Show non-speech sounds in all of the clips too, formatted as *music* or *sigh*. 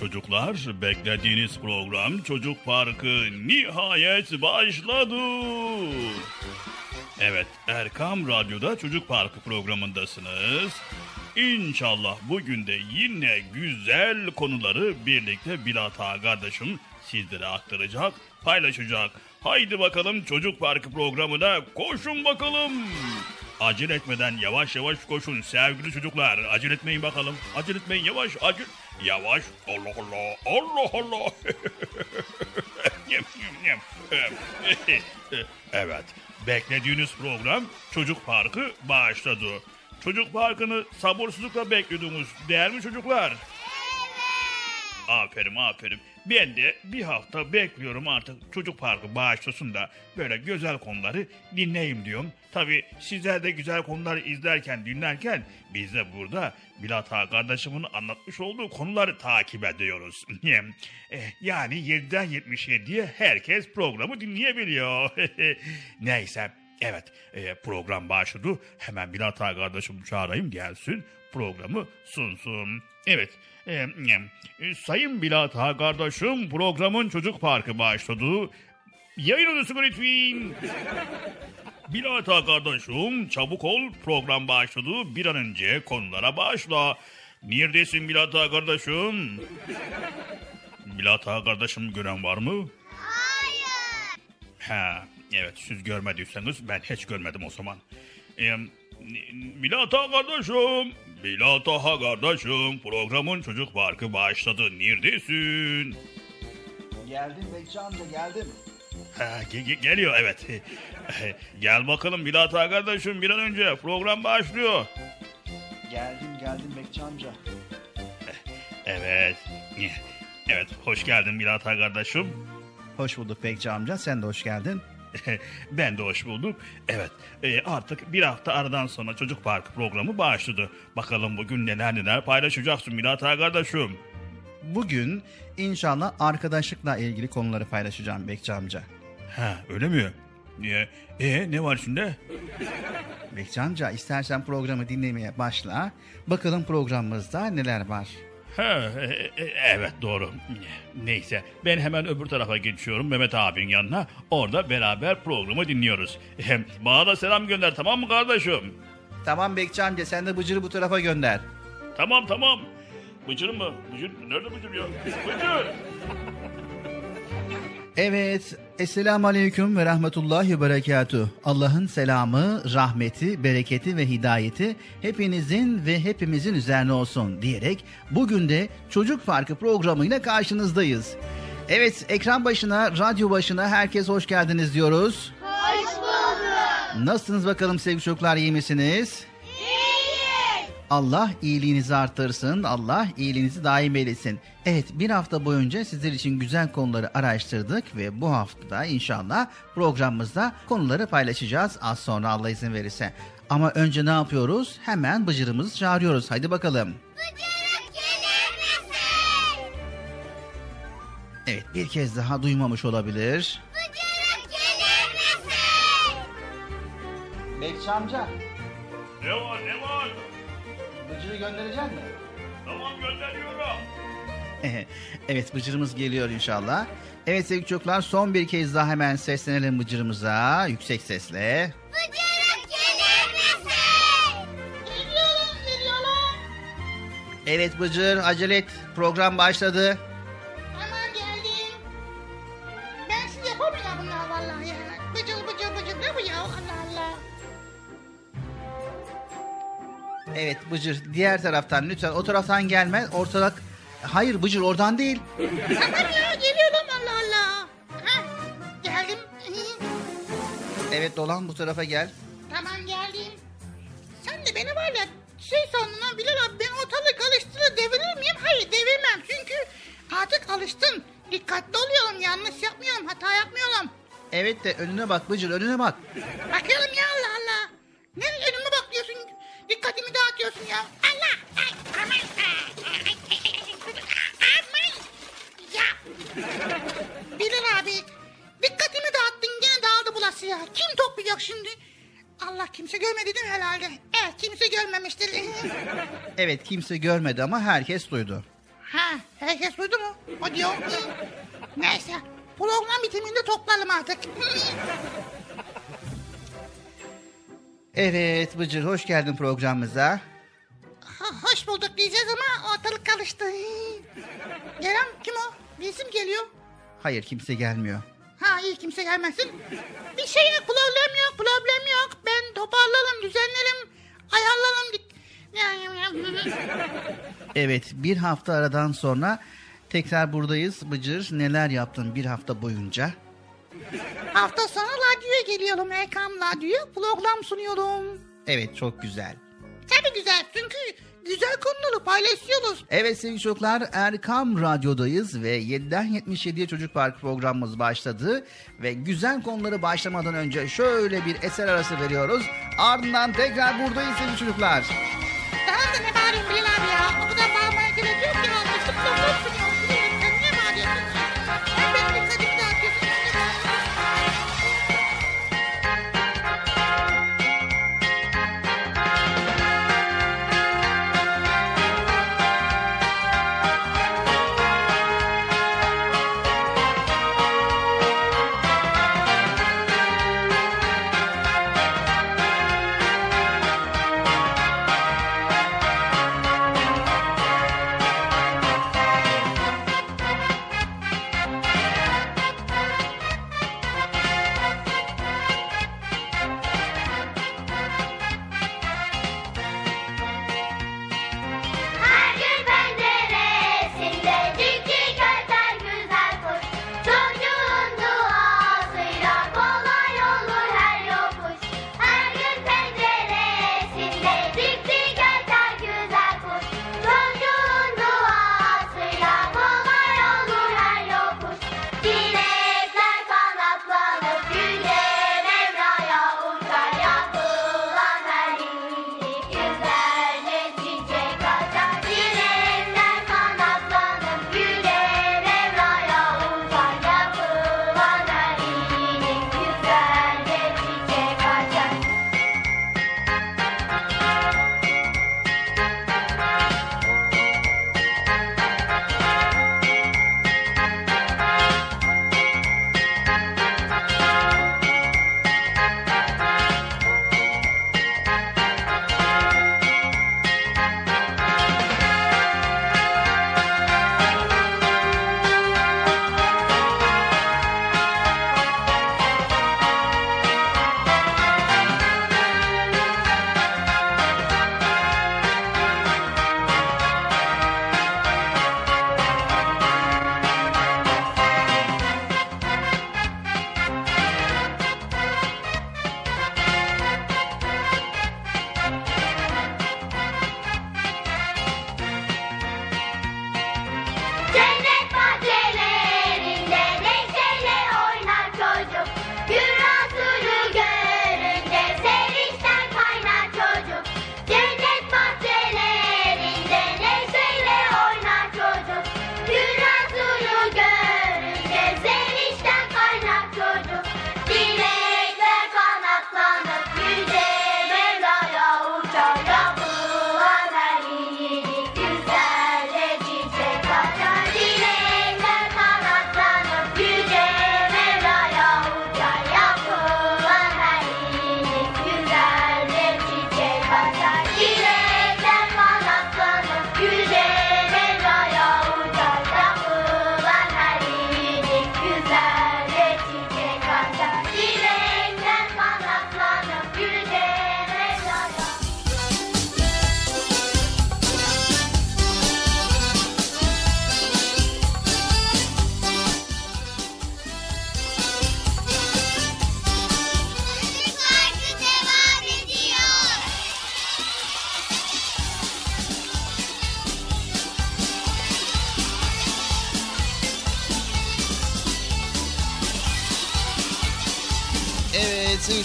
Çocuklar beklediğiniz program Çocuk Parkı nihayet başladı. Evet Erkam Radyo'da Çocuk Parkı programındasınız. İnşallah bugün de yine güzel konuları birlikte Bilata kardeşim sizlere aktaracak, paylaşacak. Haydi bakalım Çocuk Parkı programına koşun bakalım. Acele etmeden yavaş yavaş koşun sevgili çocuklar. Acele etmeyin bakalım. Acele etmeyin yavaş acil. Yavaş. Allah Allah. Allah Allah. *laughs* *laughs* Evet. Beklediğiniz program Çocuk Parkı başladı. Çocuk Parkı'nı sabırsızlıkla bekliyordunuz. Değer mi çocuklar? Aferin aferin. Ben de bir hafta bekliyorum artık çocuk parkı başlasın da böyle güzel konuları dinleyeyim diyorum. Tabi sizler de güzel konuları izlerken dinlerken biz de burada Bilat Ağa kardeşimin anlatmış olduğu konuları takip ediyoruz. *laughs* Eh, yani 7'den 77'ye herkes programı dinleyebiliyor. *laughs* Neyse evet e, program başladı. Hemen Bilat Ağa kardeşimi çağırayım gelsin programı sunsun. Evet e, Sayın Bilat Ağa kardeşim programın çocuk parkı başladı. Yayın odası lütfen. Bilat Ağa kardeşim çabuk ol program başladı. Bir an önce konulara başla. Neredesin Bilat Ağa kardeşim? Bilat Ağa kardeşim gören var mı? Ha, evet siz görmediyseniz ben hiç görmedim o zaman. Ee, Bilata kardeşim, Bilata kardeşim programın çocuk parkı başladı. Neredesin? Geldim Bekçi amca geldim. Ha, ge- ge- geliyor evet. *laughs* Gel bakalım Bilata kardeşim bir an önce program başlıyor. Geldim geldim Bekçi amca. Evet. Evet hoş geldin Bilata kardeşim. Hoş bulduk Bekçi amca sen de hoş geldin. *laughs* ben de hoş bulduk. Evet e, artık bir hafta aradan sonra çocuk parkı programı başladı. Bakalım bugün neler neler paylaşacaksın Milata kardeşim. Bugün inşallah arkadaşlıkla ilgili konuları paylaşacağım Bekçi amca. Ha öyle mi? E, e ne var içinde? Bekçi amca istersen programı dinlemeye başla. Bakalım programımızda neler var. Ha, e, evet doğru. Neyse ben hemen öbür tarafa geçiyorum Mehmet abinin yanına. Orada beraber programı dinliyoruz. Bana da selam gönder tamam mı kardeşim? Tamam Bekçi amca sen de Bıcır'ı bu tarafa gönder. Tamam tamam. Bıcır mı? Bıcır nerede Bıcır ya? Bıcır. Evet, Esselamu Aleyküm ve Rahmetullahi ve Berekatuh. Allah'ın selamı, rahmeti, bereketi ve hidayeti hepinizin ve hepimizin üzerine olsun diyerek bugün de Çocuk Farkı programıyla karşınızdayız. Evet, ekran başına, radyo başına herkes hoş geldiniz diyoruz. Hoş bulduk. Nasılsınız bakalım sevgili çocuklar, iyi misiniz? Allah iyiliğinizi arttırsın, Allah iyiliğinizi daim eylesin. Evet bir hafta boyunca sizler için güzel konuları araştırdık ve bu hafta inşallah programımızda konuları paylaşacağız az sonra Allah izin verirse. Ama önce ne yapıyoruz? Hemen Bıcır'ımızı çağırıyoruz. Hadi bakalım. Bıcırık gelir misin? Evet bir kez daha duymamış olabilir. Bıcırık gelir misin? Bekçi amca, Ne var ne var? Bıcır'ı gönderecek mi? Tamam gönderiyorum. *laughs* evet Bıcır'ımız geliyor inşallah. Evet sevgili çocuklar son bir kez daha hemen seslenelim Bıcır'ımıza yüksek sesle. Bıcırık gelir misin? Geliyorum geliyorum. Evet Bıcır acele et program başladı. Evet Bıcır diğer taraftan lütfen o taraftan gelme ortalık hayır Bıcır oradan değil Tamam ya geliyorum Allah Allah. Ha, geldim. Evet dolan bu tarafa gel. Tamam geldim. Sen de beni var ya şey sandın ha Bilal abi ben ortalık alıştırır devirir miyim? Hayır devirmem çünkü artık alıştın. Dikkatli oluyorum yanlış yapmıyorum hata yapmıyorum. Evet de önüne bak Bıcır önüne bak. Bakıyorum ya Allah Allah. Ne önüme bakıyorsun dikkatimi dağıtıyorsun ya. Allah ay aman ay, ay, ay, aman ya. Bilal abi dikkatimi dağıttın gene dağıldı bulası ya. Kim toplayacak şimdi? Allah kimse görmedi değil mi herhalde? Evet kimse görmemiştir. *laughs* Evet kimse görmedi ama herkes duydu. ha herkes duydu mu? O diyor. Neyse program bitiminde toplayalım artık. *laughs* Evet Bıcır hoş geldin programımıza. Ha, hoş bulduk diyeceğiz ama ortalık karıştı. *laughs* Gelen kim o? Bizim geliyor. Hayır kimse gelmiyor. Ha iyi kimse gelmesin. Bir şey yok problem yok problem yok. Ben toparlarım düzenlerim ayarlarım. *laughs* Evet bir hafta aradan sonra tekrar buradayız. Bıcır neler yaptın bir hafta boyunca? Hafta sonu radyoya geliyorum Erkam Radyo'ya program sunuyorum. Evet çok güzel. Tabii güzel çünkü güzel konuları paylaşıyoruz. Evet sevgili çocuklar Erkam Radyo'dayız ve 7'den 77'ye Çocuk Park programımız başladı. Ve güzel konuları başlamadan önce şöyle bir eser arası veriyoruz. Ardından tekrar buradayız sevgili çocuklar. Daha da ne bağırıyorsun Bilal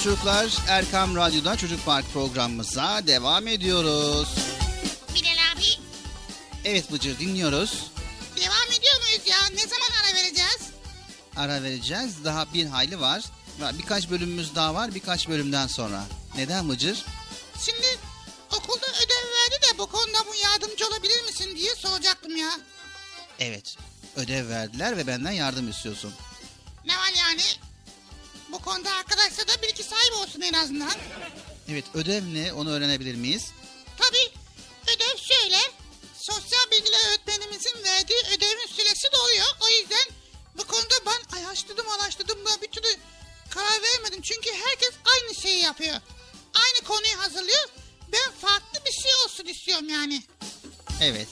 sevgili çocuklar Erkam Radyo'da Çocuk Park programımıza devam ediyoruz. Bilal abi Evet Bıcır dinliyoruz. devam ediyor muyuz ya? Ne zaman ara vereceğiz? Ara vereceğiz. Daha bir hayli var. Birkaç bölümümüz daha var birkaç bölümden sonra. Neden Bıcır? Şimdi okulda ödev verdi de bu konuda bu yardımcı olabilir misin diye soracaktım ya. Evet ödev verdiler ve benden yardım istiyorsun. Ne var yani? Bu konuda olsun en azından. Evet ödev ne onu öğrenebilir miyiz? Tabii ödev şöyle. Sosyal bilgiler öğretmenimizin verdiği ödevin süresi doluyor. O yüzden bu konuda ben araştırdım araştırdım da bir türlü karar veremedim. Çünkü herkes aynı şeyi yapıyor. Aynı konuyu hazırlıyor. Ben farklı bir şey olsun istiyorum yani. Evet.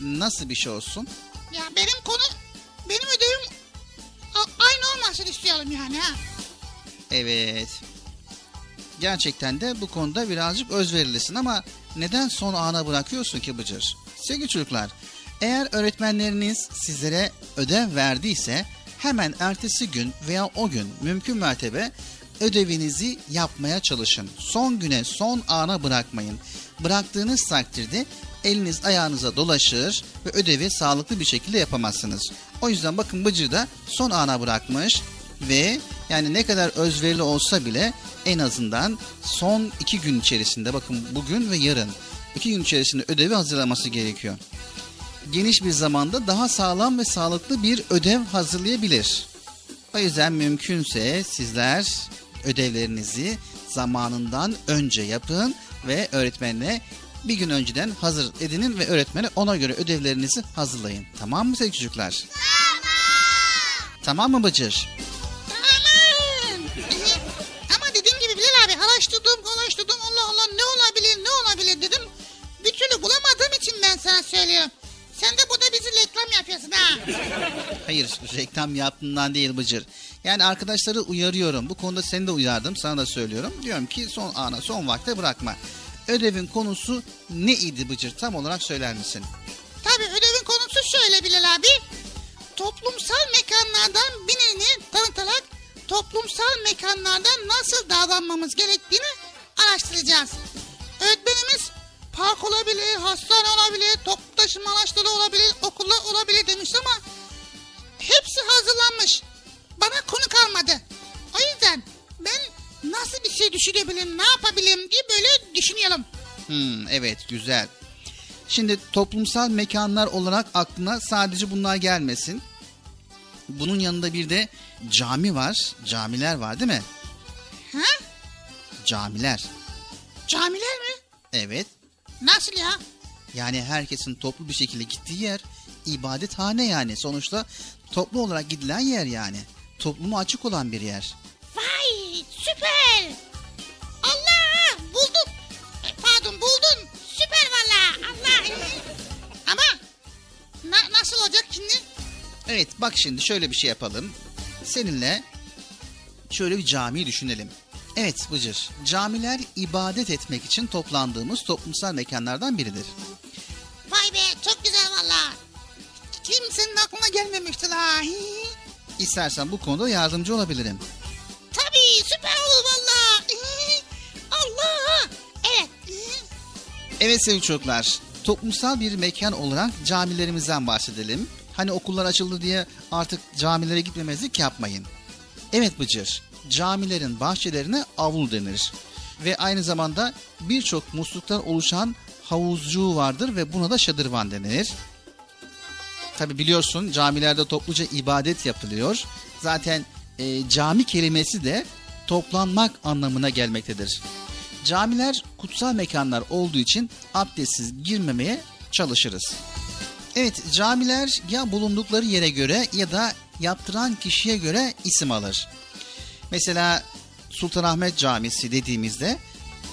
Nasıl bir şey olsun? Ya benim konu, benim ödevim aynı olmasın istiyorum yani ha. Evet. Gerçekten de bu konuda birazcık özverilisin ama neden son ana bırakıyorsun ki Bıcır? Sevgili çocuklar, eğer öğretmenleriniz sizlere ödev verdiyse hemen ertesi gün veya o gün mümkün mertebe ödevinizi yapmaya çalışın. Son güne, son ana bırakmayın. Bıraktığınız takdirde eliniz ayağınıza dolaşır ve ödevi sağlıklı bir şekilde yapamazsınız. O yüzden bakın Bıcır da son ana bırakmış ve yani ne kadar özverili olsa bile en azından son iki gün içerisinde bakın bugün ve yarın iki gün içerisinde ödevi hazırlaması gerekiyor. Geniş bir zamanda daha sağlam ve sağlıklı bir ödev hazırlayabilir. O yüzden mümkünse sizler ödevlerinizi zamanından önce yapın ve öğretmenine bir gün önceden hazır edinin ve öğretmene ona göre ödevlerinizi hazırlayın. Tamam mı sevgili çocuklar? Tamam mı Bıcır? Söylüyorum. Sen de burada bizi reklam yapıyorsun ha. Hayır reklam yaptığından değil Bıcır. Yani arkadaşları uyarıyorum. Bu konuda seni de uyardım. Sana da söylüyorum. Diyorum ki son ana son vakte bırakma. Ödevin konusu ne idi Bıcır? Tam olarak söyler misin? Tabii ödevin konusu şöyle Bilal abi. Toplumsal mekanlardan birini tanıtarak toplumsal mekanlardan nasıl davranmamız gerektiğini araştıracağız. Öğretmenimiz park olabilir, hastane olabilir, toplu taşıma araçları olabilir, okullar olabilir demiş ama hepsi hazırlanmış. Bana konu kalmadı. O yüzden ben nasıl bir şey düşünebilirim, ne yapabilirim diye böyle düşünüyorum. Hmm, evet güzel. Şimdi toplumsal mekanlar olarak aklına sadece bunlar gelmesin. Bunun yanında bir de cami var. Camiler var değil mi? Ha? Camiler. Camiler mi? Evet. Nasıl ya? Yani herkesin toplu bir şekilde gittiği yer ibadethane yani. Sonuçta toplu olarak gidilen yer yani. Topluma açık olan bir yer. Vay süper. Allah buldum. E, Pardon buldun. Süper valla. Allah. Ama na- nasıl olacak şimdi? Evet bak şimdi şöyle bir şey yapalım. Seninle şöyle bir camiyi düşünelim. Evet Bıcır, camiler ibadet etmek için toplandığımız toplumsal mekanlardan biridir. Vay be çok güzel valla. Kimsenin aklına gelmemişti la. İstersen bu konuda yardımcı olabilirim. Tabii süper olur valla. Allah. Evet. Evet sevgili çocuklar, toplumsal bir mekan olarak camilerimizden bahsedelim. Hani okullar açıldı diye artık camilere gitmemezlik yapmayın. Evet Bıcır, camilerin bahçelerine avul denir. Ve aynı zamanda birçok musluktan oluşan havuzcuğu vardır ve buna da şadırvan denir. Tabi biliyorsun camilerde topluca ibadet yapılıyor. Zaten e, cami kelimesi de toplanmak anlamına gelmektedir. Camiler kutsal mekanlar olduğu için abdestsiz girmemeye çalışırız. Evet camiler ya bulundukları yere göre ya da yaptıran kişiye göre isim alır. Mesela Sultanahmet Camisi dediğimizde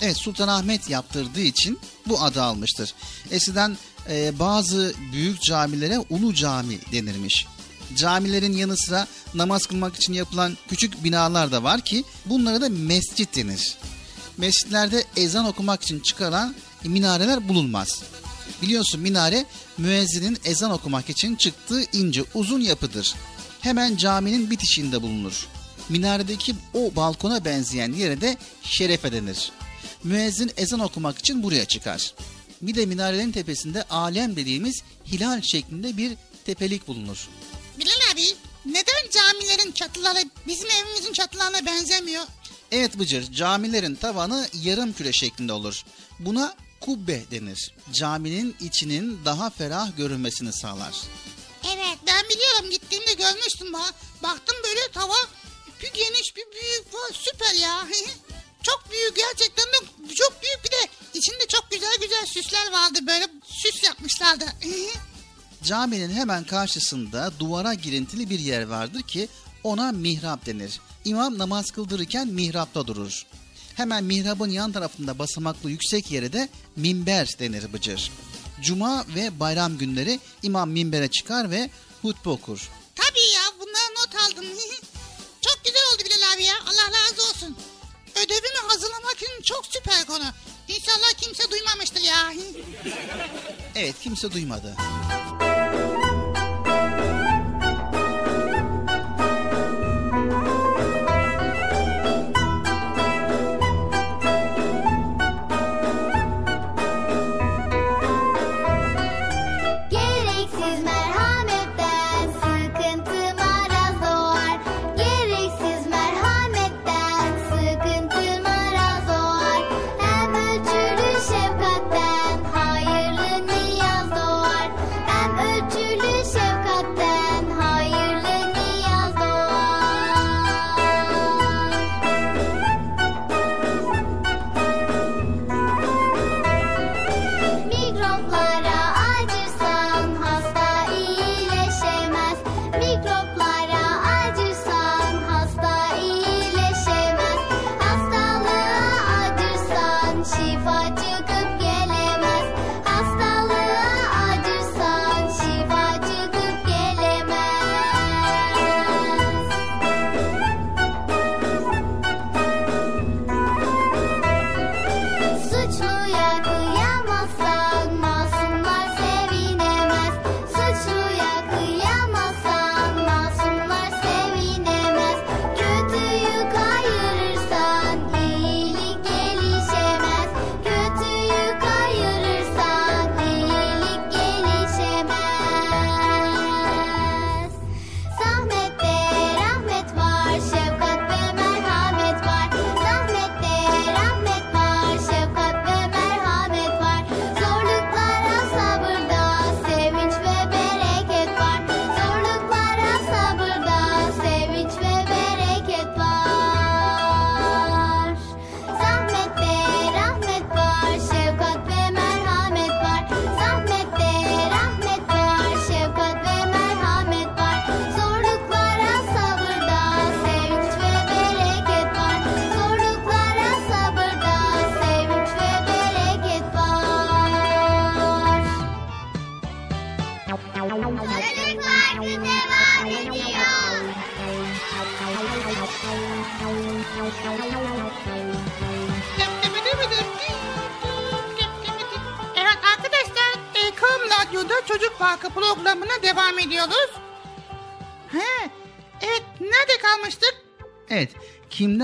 evet Sultanahmet yaptırdığı için bu adı almıştır. Eskiden e, bazı büyük camilere Ulu Cami denirmiş. Camilerin yanı sıra namaz kılmak için yapılan küçük binalar da var ki bunlara da mescit denir. Mescitlerde ezan okumak için çıkaran minareler bulunmaz. Biliyorsun minare müezzinin ezan okumak için çıktığı ince uzun yapıdır. Hemen caminin bitişinde bulunur. Minaredeki o balkona benzeyen yere de şerefe denir. Müezzin ezan okumak için buraya çıkar. Bir de minarelerin tepesinde alem dediğimiz hilal şeklinde bir tepelik bulunur. Bilal abi neden camilerin çatıları bizim evimizin çatılarına benzemiyor? Evet Bıcır, camilerin tavanı yarım küre şeklinde olur. Buna kubbe denir. Caminin içinin daha ferah görünmesini sağlar. Evet ben biliyorum gittiğimde görmüştüm bana. Baktım böyle tava bir geniş bir büyük var süper ya. çok büyük gerçekten de çok büyük bir de içinde çok güzel güzel süsler vardı böyle süs yapmışlardı. Caminin hemen karşısında duvara girintili bir yer vardır ki ona mihrap denir. İmam namaz kıldırırken mihrapta durur. Hemen mihrabın yan tarafında basamaklı yüksek yere de minber denir Bıcır. Cuma ve bayram günleri imam minbere çıkar ve hutbe okur. Tabii ya bunları not aldım. Çok güzel oldu Bilal abi ya Allah razı olsun. Ödevimi hazırlamak için çok süper konu. İnşallah kimse duymamıştır ya. Evet kimse duymadı.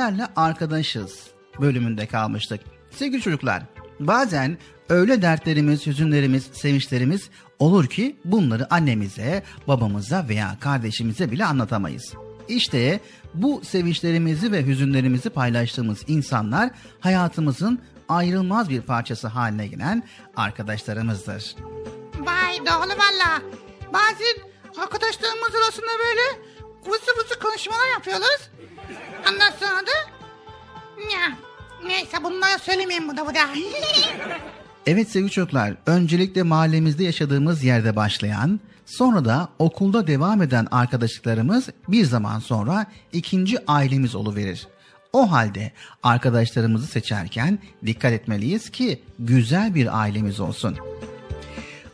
Kimlerle arkadaşız bölümünde kalmıştık. Sevgili çocuklar, bazen öyle dertlerimiz, hüzünlerimiz, sevinçlerimiz olur ki bunları annemize, babamıza veya kardeşimize bile anlatamayız. İşte bu sevinçlerimizi ve hüzünlerimizi paylaştığımız insanlar hayatımızın ayrılmaz bir parçası haline gelen arkadaşlarımızdır. Vay doğru valla. Bazen arkadaşlarımız arasında böyle vızı vızı konuşmalar yapıyoruz. Ondan sonra da ya, neyse bunları söylemeyeyim burada burada. *laughs* Evet sevgili çocuklar, öncelikle mahallemizde yaşadığımız yerde başlayan, sonra da okulda devam eden arkadaşlıklarımız bir zaman sonra ikinci ailemiz oluverir. O halde arkadaşlarımızı seçerken dikkat etmeliyiz ki güzel bir ailemiz olsun.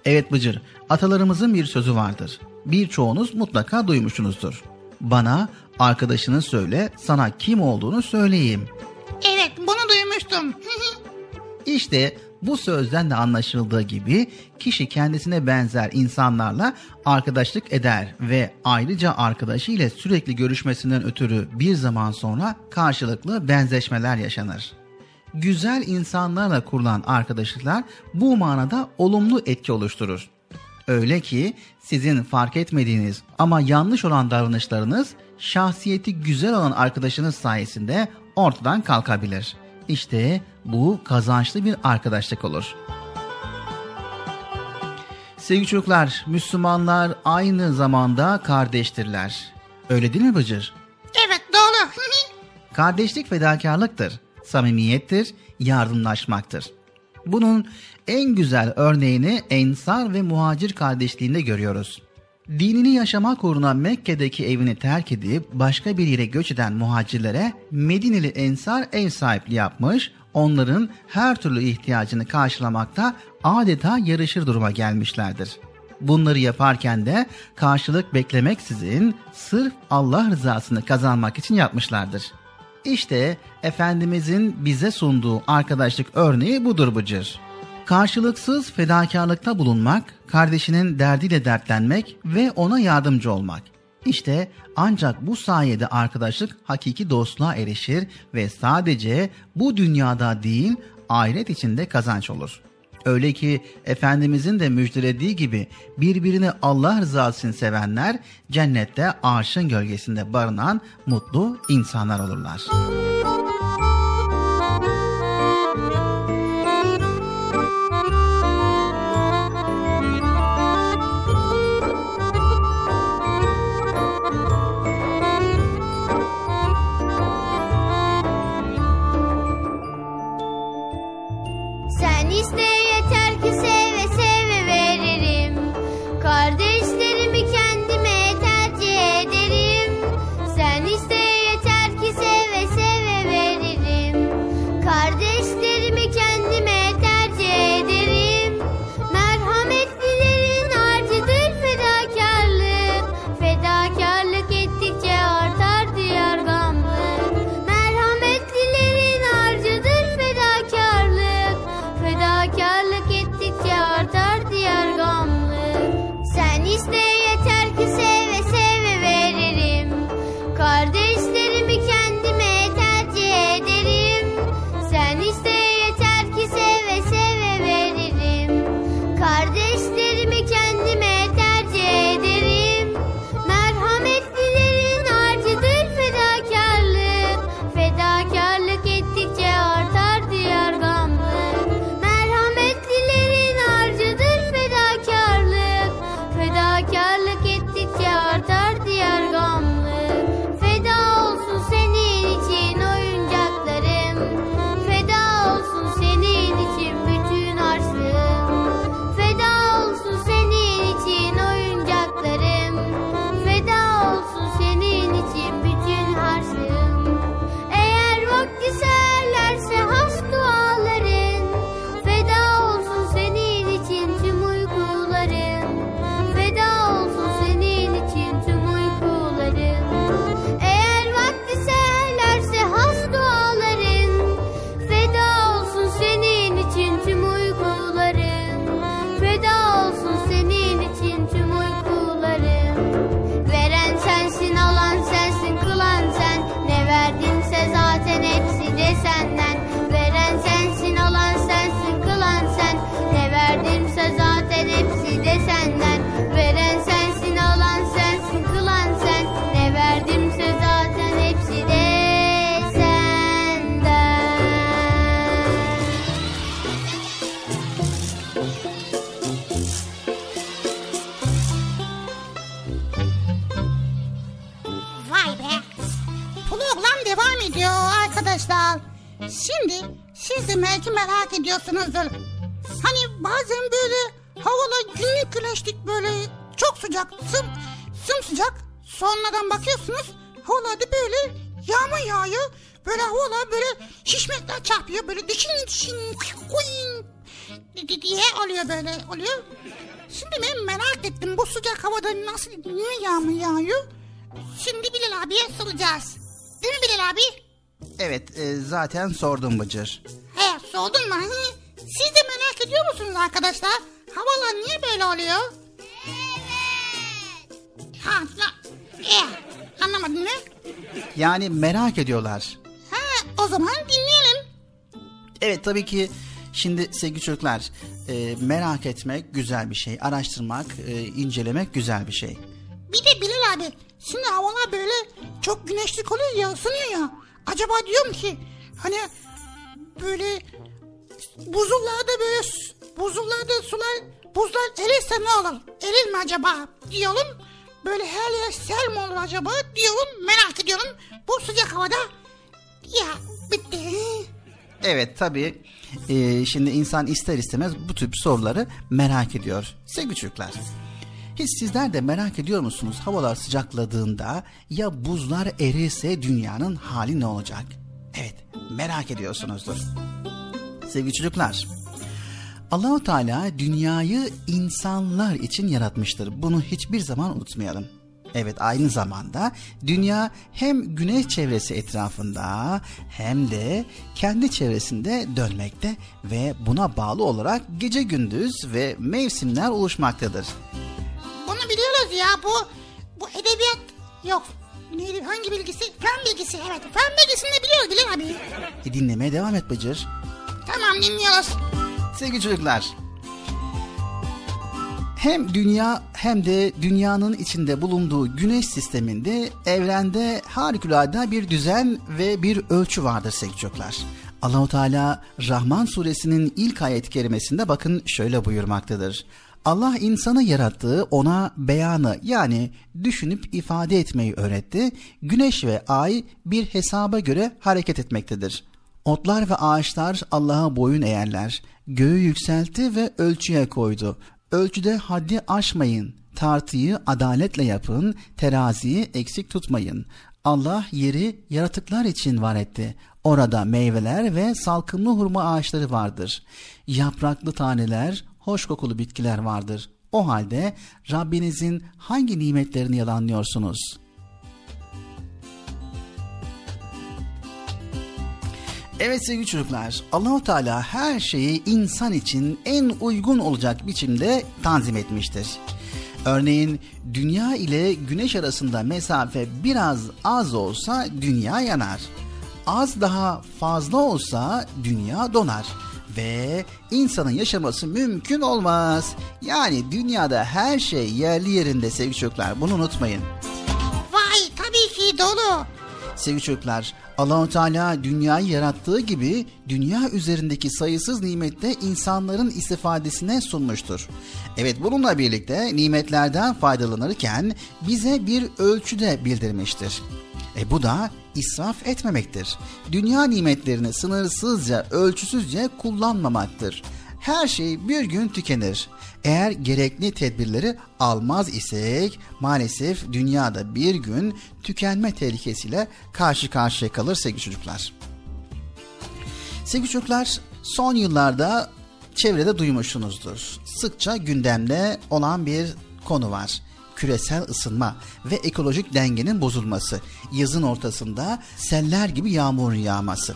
Evet Bıcır, atalarımızın bir sözü vardır. Birçoğunuz mutlaka duymuşsunuzdur. Bana arkadaşını söyle, sana kim olduğunu söyleyeyim. evet bunu duymuştum. *laughs* İşte Bu sözden de anlaşıldığı gibi kişi kendisine benzer insanlarla arkadaşlık eder ve ayrıca arkadaşı ile sürekli görüşmesinden ötürü bir zaman sonra karşılıklı benzeşmeler yaşanır. Güzel insanlarla kurulan arkadaşlıklar bu manada olumlu etki oluşturur. Öyle ki sizin fark etmediğiniz ama yanlış olan davranışlarınız şahsiyeti güzel olan arkadaşınız sayesinde ortadan kalkabilir. İşte bu kazançlı bir arkadaşlık olur. Sevgili çocuklar, Müslümanlar aynı zamanda kardeştirler. Öyle değil mi Bıcır? Evet doğru. Kardeşlik fedakarlıktır, samimiyettir, yardımlaşmaktır. Bunun en güzel örneğini Ensar ve Muhacir kardeşliğinde görüyoruz. Dinini yaşamak uğruna Mekke'deki evini terk edip başka bir yere göç eden muhacirlere Medineli Ensar ev sahipliği yapmış, onların her türlü ihtiyacını karşılamakta adeta yarışır duruma gelmişlerdir. Bunları yaparken de karşılık beklemeksizin sırf Allah rızasını kazanmak için yapmışlardır. İşte Efendimizin bize sunduğu arkadaşlık örneği budur Bıcır. Karşılıksız fedakarlıkta bulunmak, kardeşinin derdiyle dertlenmek ve ona yardımcı olmak. İşte ancak bu sayede arkadaşlık hakiki dostluğa erişir ve sadece bu dünyada değil ahiret içinde kazanç olur. Öyle ki Efendimizin de müjdelediği gibi birbirini Allah rızası için sevenler cennette arşın gölgesinde barınan mutlu insanlar olurlar. Sen zaten sordum Bıcır. He sordun mu? Hı? Siz de merak ediyor musunuz arkadaşlar? Havalar niye böyle oluyor? Evet. Ha, na, e, anlamadım ne? Yani merak ediyorlar. Ha, o zaman dinleyelim. Evet tabii ki şimdi sevgili çocuklar e, merak etmek güzel bir şey. Araştırmak, e, incelemek güzel bir şey. Bir de Bilal abi, şimdi havalar böyle çok güneşlik oluyor ya, ısınıyor ya. Acaba diyorum ki, hani böyle buzullarda böyle buzullarda sular, buzlar erirse ne olur? Erir mi acaba diyorum. Böyle her yer sel mi olur acaba diyorum, merak ediyorum. Bu sıcak havada ya bitti. Evet tabii e, şimdi insan ister istemez bu tip soruları merak ediyor. Sevgili çocuklar hiç sizler de merak ediyor musunuz havalar sıcakladığında ya buzlar erirse dünyanın hali ne olacak? Evet merak ediyorsunuzdur. Sevgili çocuklar Allahu Teala dünyayı insanlar için yaratmıştır. Bunu hiçbir zaman unutmayalım. Evet aynı zamanda dünya hem güneş çevresi etrafında hem de kendi çevresinde dönmekte ve buna bağlı olarak gece gündüz ve mevsimler oluşmaktadır. Bunu biliyoruz ya bu bu edebiyat yok. Neydi hangi bilgisi? Fen bilgisi evet. Fen bilgisini de biliyoruz Bilal abi. E, dinlemeye devam et Bıcır. Tamam dinliyoruz. Sevgili çocuklar. Hem dünya hem de dünyanın içinde bulunduğu güneş sisteminde evrende harikulade bir düzen ve bir ölçü vardır sevgili çocuklar. Allahu Teala Rahman suresinin ilk ayet-i kerimesinde bakın şöyle buyurmaktadır. Allah insanı yarattığı ona beyanı yani düşünüp ifade etmeyi öğretti. Güneş ve ay bir hesaba göre hareket etmektedir. Otlar ve ağaçlar Allah'a boyun eğerler. Göğü yükseltti ve ölçüye koydu. Ölçüde haddi aşmayın. Tartıyı adaletle yapın. Teraziyi eksik tutmayın. Allah yeri yaratıklar için var etti. Orada meyveler ve salkımlı hurma ağaçları vardır. Yapraklı taneler, hoş kokulu bitkiler vardır. O halde Rabbinizin hangi nimetlerini yalanlıyorsunuz?'' Evet sevgili çocuklar, Allahu Teala her şeyi insan için en uygun olacak biçimde tanzim etmiştir. Örneğin dünya ile güneş arasında mesafe biraz az olsa dünya yanar. Az daha fazla olsa dünya donar ve insanın yaşaması mümkün olmaz. Yani dünyada her şey yerli yerinde sevgili çocuklar bunu unutmayın. Vay tabii ki dolu. Sevgili çocuklar, Allahu Teala dünyayı yarattığı gibi dünya üzerindeki sayısız nimette insanların istifadesine sunmuştur. Evet bununla birlikte nimetlerden faydalanırken bize bir ölçüde bildirmiştir. E bu da israf etmemektir. Dünya nimetlerini sınırsızca, ölçüsüzce kullanmamaktır. Her şey bir gün tükenir. Eğer gerekli tedbirleri almaz isek maalesef dünyada bir gün tükenme tehlikesiyle karşı karşıya kalır sevgili çocuklar. Sevgili çocuklar son yıllarda çevrede duymuşsunuzdur. Sıkça gündemde olan bir konu var küresel ısınma ve ekolojik dengenin bozulması, yazın ortasında seller gibi yağmur yağması.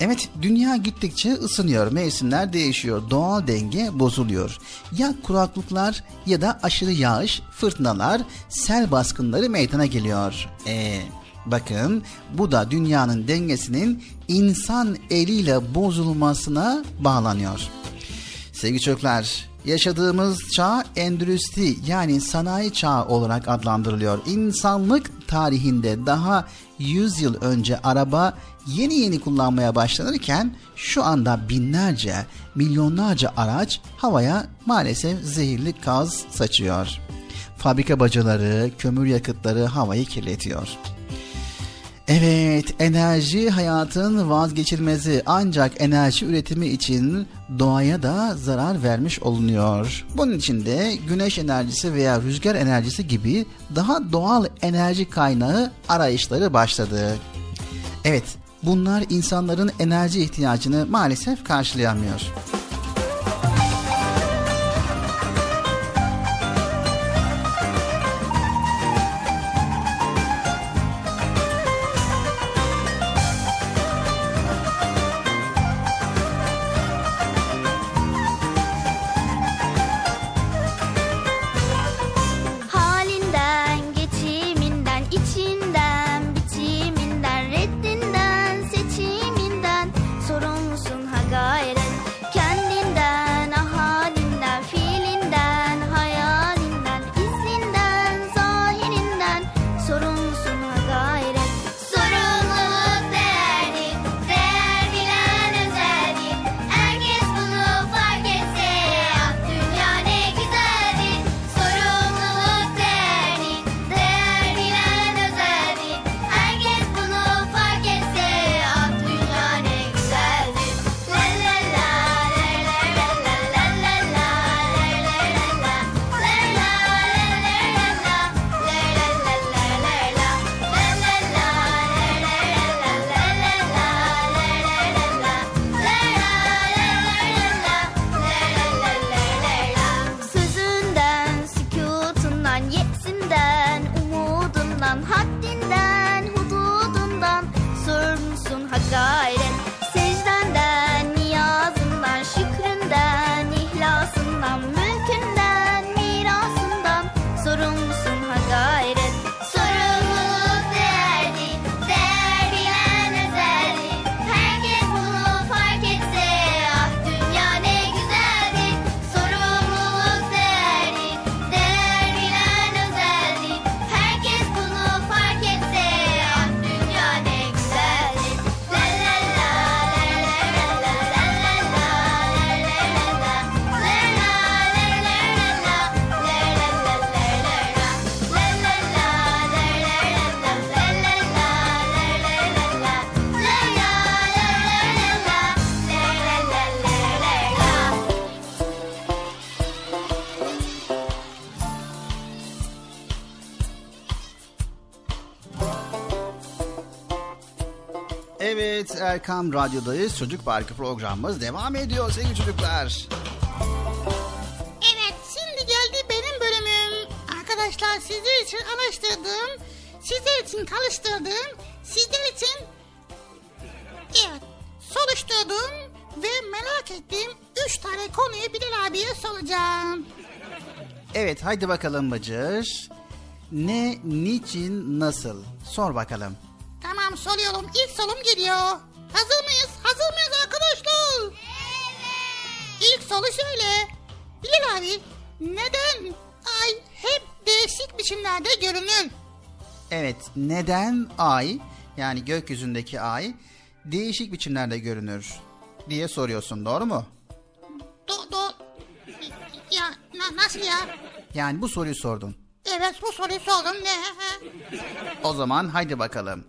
Evet dünya gittikçe ısınıyor, mevsimler değişiyor, doğal denge bozuluyor. Ya kuraklıklar ya da aşırı yağış, fırtınalar, sel baskınları meydana geliyor. Eee bakın bu da dünyanın dengesinin insan eliyle bozulmasına bağlanıyor. Sevgili çocuklar, yaşadığımız çağ endüstri yani sanayi çağı olarak adlandırılıyor. İnsanlık tarihinde daha 100 yıl önce araba yeni yeni kullanmaya başlanırken şu anda binlerce, milyonlarca araç havaya maalesef zehirli gaz saçıyor. Fabrika bacaları, kömür yakıtları havayı kirletiyor. Evet, enerji hayatın vazgeçilmezi ancak enerji üretimi için doğaya da zarar vermiş olunuyor. Bunun için de güneş enerjisi veya rüzgar enerjisi gibi daha doğal enerji kaynağı arayışları başladı. Evet, bunlar insanların enerji ihtiyacını maalesef karşılayamıyor. Erkam Radyo'dayız. Çocuk Parkı programımız devam ediyor sevgili çocuklar. Evet şimdi geldi benim bölümüm. Arkadaşlar sizler için araştırdım. Sizler için çalıştırdım. Sizler için evet soruşturdum ve merak ettiğim 3 tane konuyu Bilal abiye soracağım. Evet haydi bakalım Bıcır. Ne, niçin, nasıl? Sor bakalım. Biçimlerde görünür? Evet neden ay yani gökyüzündeki ay değişik biçimlerde görünür diye soruyorsun doğru mu? Do do ya na- nasıl ya? Yani bu soruyu sordun. Evet bu soruyu sordum ne? O zaman haydi bakalım.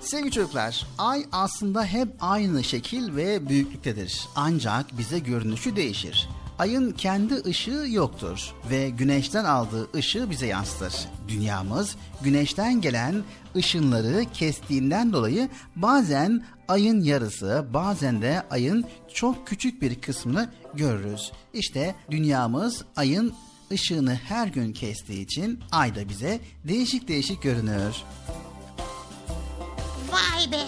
Sevgili çocuklar, ay aslında hep aynı şekil ve büyüklüktedir. Ancak bize görünüşü değişir. Ayın kendi ışığı yoktur ve güneşten aldığı ışığı bize yansıtır. Dünyamız güneşten gelen ışınları kestiğinden dolayı bazen ayın yarısı, bazen de ayın çok küçük bir kısmını görürüz. İşte dünyamız ayın ışığını her gün kestiği için ay da bize değişik değişik görünür. Vay be.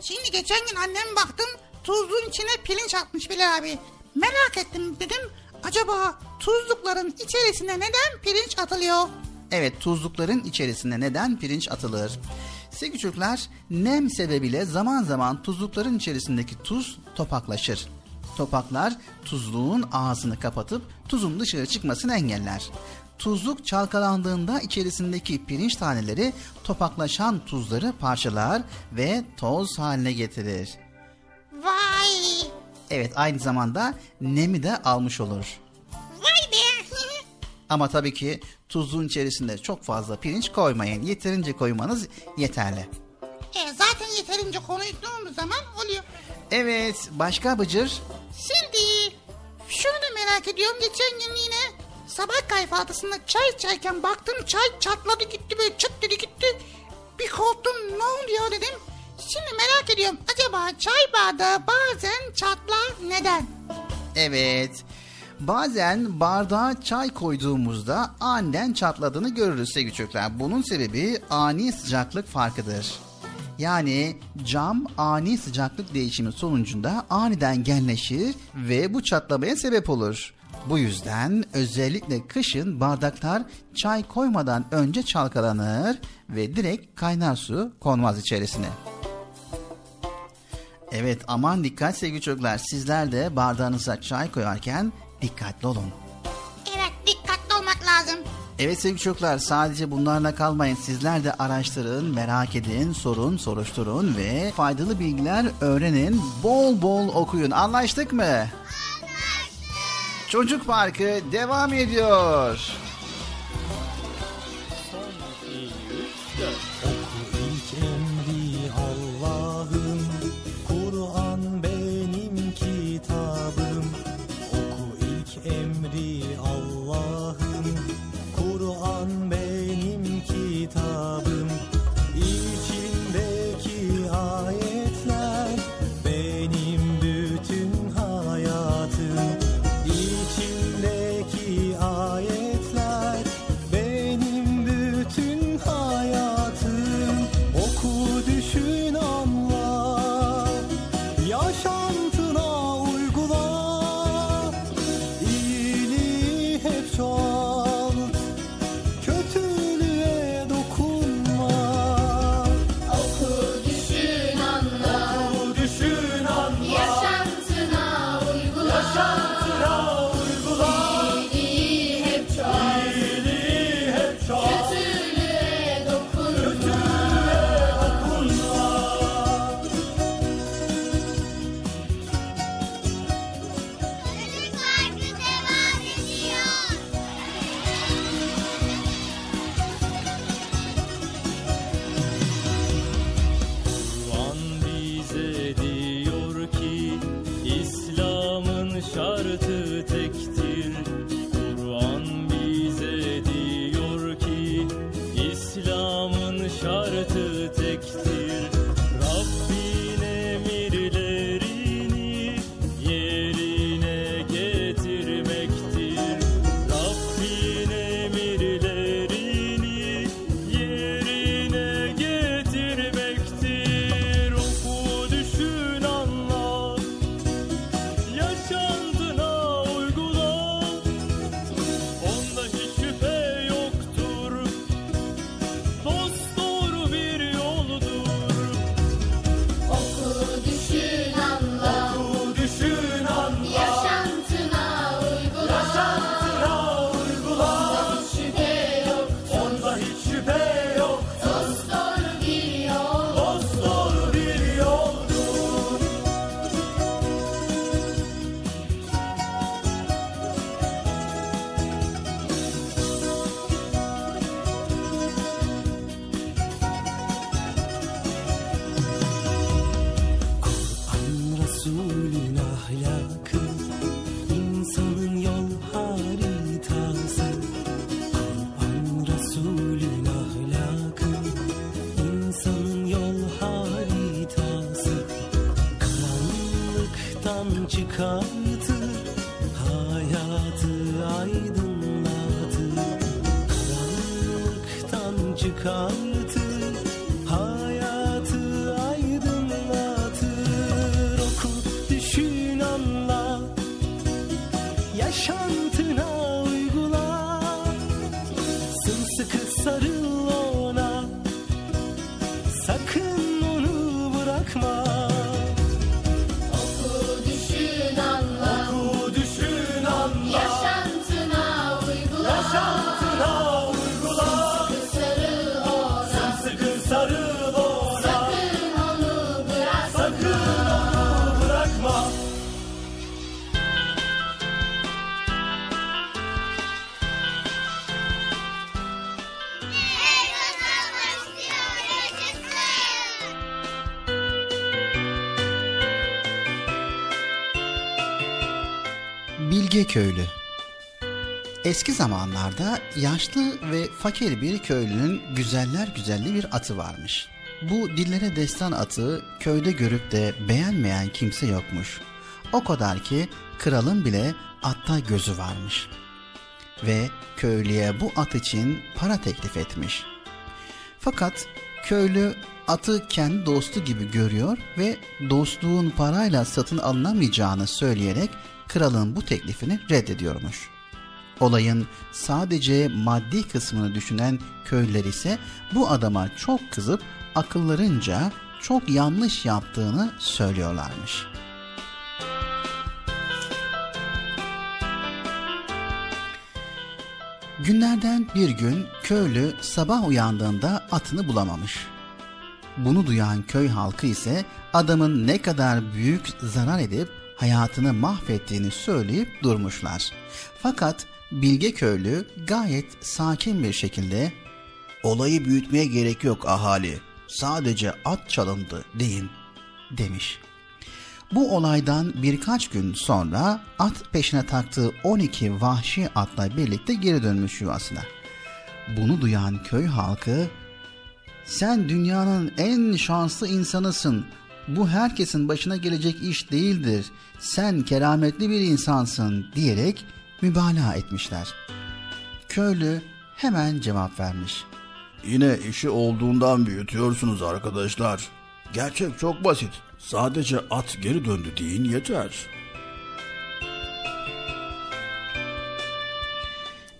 Şimdi geçen gün anneme baktım tuzluğun içine pirinç atmış Bilal abi. Merak ettim dedim acaba tuzlukların içerisine neden pirinç atılıyor? Evet tuzlukların içerisine neden pirinç atılır? Sevgili çocuklar nem sebebiyle zaman zaman tuzlukların içerisindeki tuz topaklaşır. Topaklar tuzluğun ağzını kapatıp tuzun dışarı çıkmasını engeller. Tuzluk çalkalandığında içerisindeki pirinç taneleri topaklaşan tuzları parçalar ve toz haline getirir. Vay. Evet aynı zamanda nemi de almış olur. Vay be. Ama tabii ki tuzluğun içerisinde çok fazla pirinç koymayın. Yeterince koymanız yeterli. e, zaten yeterince konuştuğumuz zaman oluyor. Evet başka Bıcır? Şimdi şunu da merak ediyorum. Geçen gün yine sabah kahvaltısında çay içerken baktım çay çatladı gitti böyle çıt dedi gitti. Bir korktum ne oluyor dedim. Şimdi merak ediyorum acaba çay bardağı bazen çatlar neden? Evet. Bazen bardağa çay koyduğumuzda aniden çatladığını görürüz sevgili çocuklar. Bunun sebebi ani sıcaklık farkıdır. Yani cam ani sıcaklık değişimi sonucunda aniden genleşir ve bu çatlamaya sebep olur. Bu yüzden özellikle kışın bardaklar çay koymadan önce çalkalanır ve direkt kaynar su konmaz içerisine. Evet aman dikkat sevgili çocuklar. Sizler de bardağınıza çay koyarken dikkatli olun. Evet dikkatli olmak lazım. Evet sevgili çocuklar sadece bunlarla kalmayın. Sizler de araştırın, merak edin, sorun, soruşturun ve faydalı bilgiler öğrenin. Bol bol okuyun. Anlaştık mı? Anlaştık. Çocuk Parkı devam ediyor. come. Köylü Eski zamanlarda yaşlı ve fakir bir köylünün güzeller güzelli bir atı varmış. Bu dillere destan atı köyde görüp de beğenmeyen kimse yokmuş. O kadar ki kralın bile atta gözü varmış. Ve köylüye bu at için para teklif etmiş. Fakat köylü atı kendi dostu gibi görüyor ve dostluğun parayla satın alınamayacağını söyleyerek kralın bu teklifini reddediyormuş. Olayın sadece maddi kısmını düşünen köylüler ise bu adama çok kızıp akıllarınca çok yanlış yaptığını söylüyorlarmış. Günlerden bir gün köylü sabah uyandığında atını bulamamış. Bunu duyan köy halkı ise adamın ne kadar büyük zarar edip hayatını mahvettiğini söyleyip durmuşlar. Fakat bilge köylü gayet sakin bir şekilde olayı büyütmeye gerek yok ahali. Sadece at çalındı deyin demiş. Bu olaydan birkaç gün sonra at peşine taktığı 12 vahşi atla birlikte geri dönmüş yuvasına. Bunu duyan köy halkı sen dünyanın en şanslı insanısın. Bu herkesin başına gelecek iş değildir. Sen kerametli bir insansın diyerek mübalağa etmişler. Köylü hemen cevap vermiş. Yine işi olduğundan büyütüyorsunuz arkadaşlar. Gerçek çok basit. Sadece at geri döndü deyin yeter.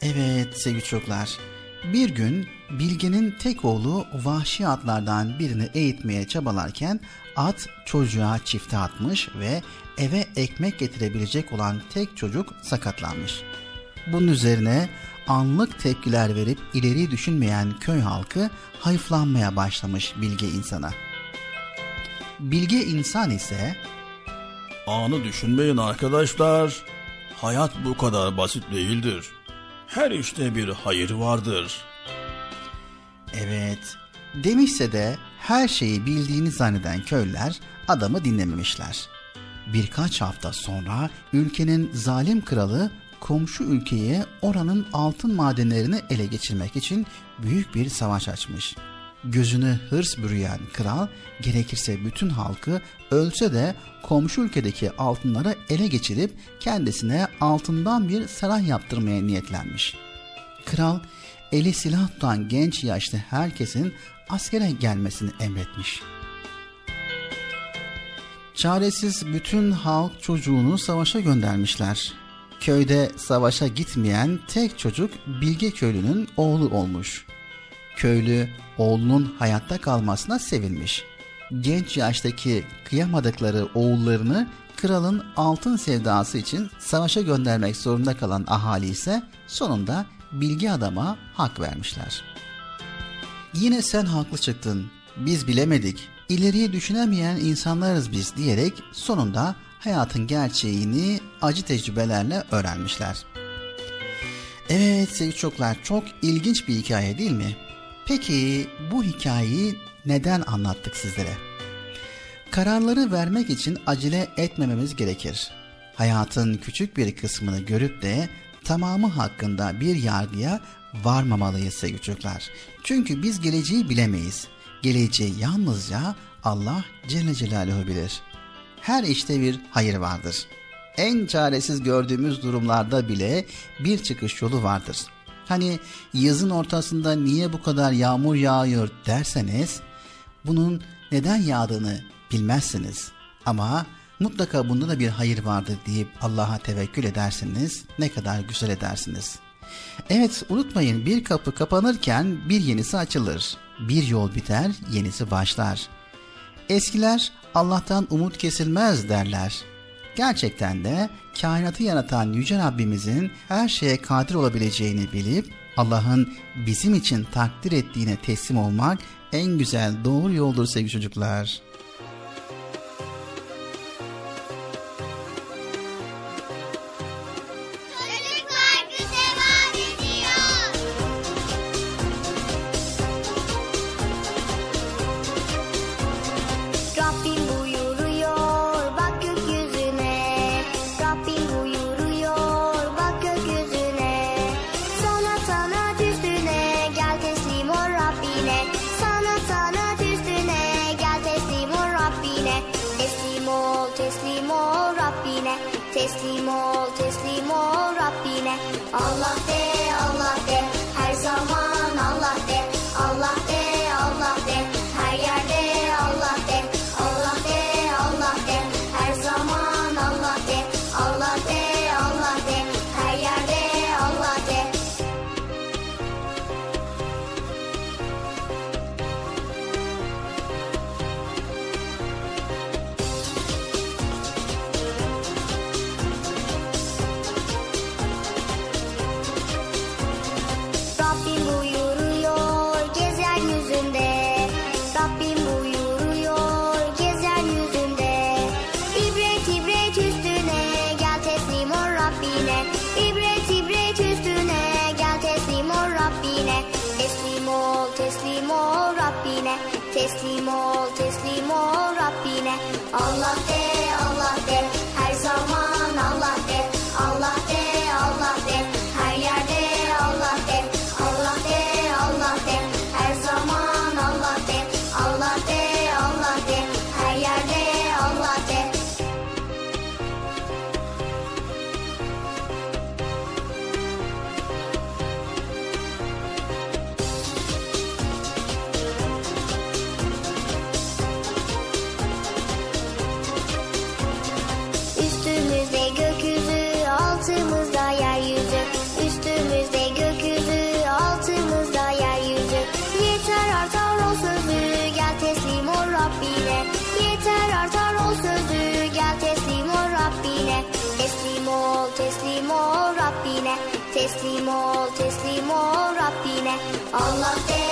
Evet sevgili çocuklar. Bir gün Bilge'nin tek oğlu vahşi atlardan birini eğitmeye çabalarken at çocuğa çifte atmış ve eve ekmek getirebilecek olan tek çocuk sakatlanmış. Bunun üzerine anlık tepkiler verip ileri düşünmeyen köy halkı hayıflanmaya başlamış bilge insana. Bilge insan ise Anı düşünmeyin arkadaşlar. Hayat bu kadar basit değildir. Her işte bir hayır vardır. Evet. Demişse de her şeyi bildiğini zanneden köylüler adamı dinlememişler. Birkaç hafta sonra ülkenin zalim kralı komşu ülkeye oranın altın madenlerini ele geçirmek için büyük bir savaş açmış. Gözünü hırs bürüyen kral gerekirse bütün halkı ölse de komşu ülkedeki altınları ele geçirip kendisine altından bir saray yaptırmaya niyetlenmiş. Kral eli silah tutan genç yaşlı herkesin askere gelmesini emretmiş. Çaresiz bütün halk çocuğunu savaşa göndermişler. Köyde savaşa gitmeyen tek çocuk Bilge köylünün oğlu olmuş. Köylü oğlunun hayatta kalmasına sevinmiş. Genç yaştaki kıyamadıkları oğullarını kralın altın sevdası için savaşa göndermek zorunda kalan ahali ise sonunda bilgi adama hak vermişler. Yine sen haklı çıktın, biz bilemedik, ileriyi düşünemeyen insanlarız biz diyerek sonunda hayatın gerçeğini acı tecrübelerle öğrenmişler. Evet sevgili çocuklar çok ilginç bir hikaye değil mi? Peki bu hikayeyi neden anlattık sizlere? Kararları vermek için acele etmememiz gerekir. Hayatın küçük bir kısmını görüp de tamamı hakkında bir yargıya varmamalıyız sevgili çocuklar. Çünkü biz geleceği bilemeyiz. Geleceği yalnızca Allah Celle Celaluhu bilir. Her işte bir hayır vardır. En çaresiz gördüğümüz durumlarda bile bir çıkış yolu vardır. Hani yazın ortasında niye bu kadar yağmur yağıyor derseniz bunun neden yağdığını bilmezsiniz. Ama mutlaka bunda da bir hayır vardır deyip Allah'a tevekkül edersiniz. Ne kadar güzel edersiniz. Evet unutmayın bir kapı kapanırken bir yenisi açılır. Bir yol biter yenisi başlar. Eskiler Allah'tan umut kesilmez derler. Gerçekten de kainatı yaratan Yüce Rabbimizin her şeye kadir olabileceğini bilip Allah'ın bizim için takdir ettiğine teslim olmak en güzel doğru yoldur sevgili çocuklar. Allah de,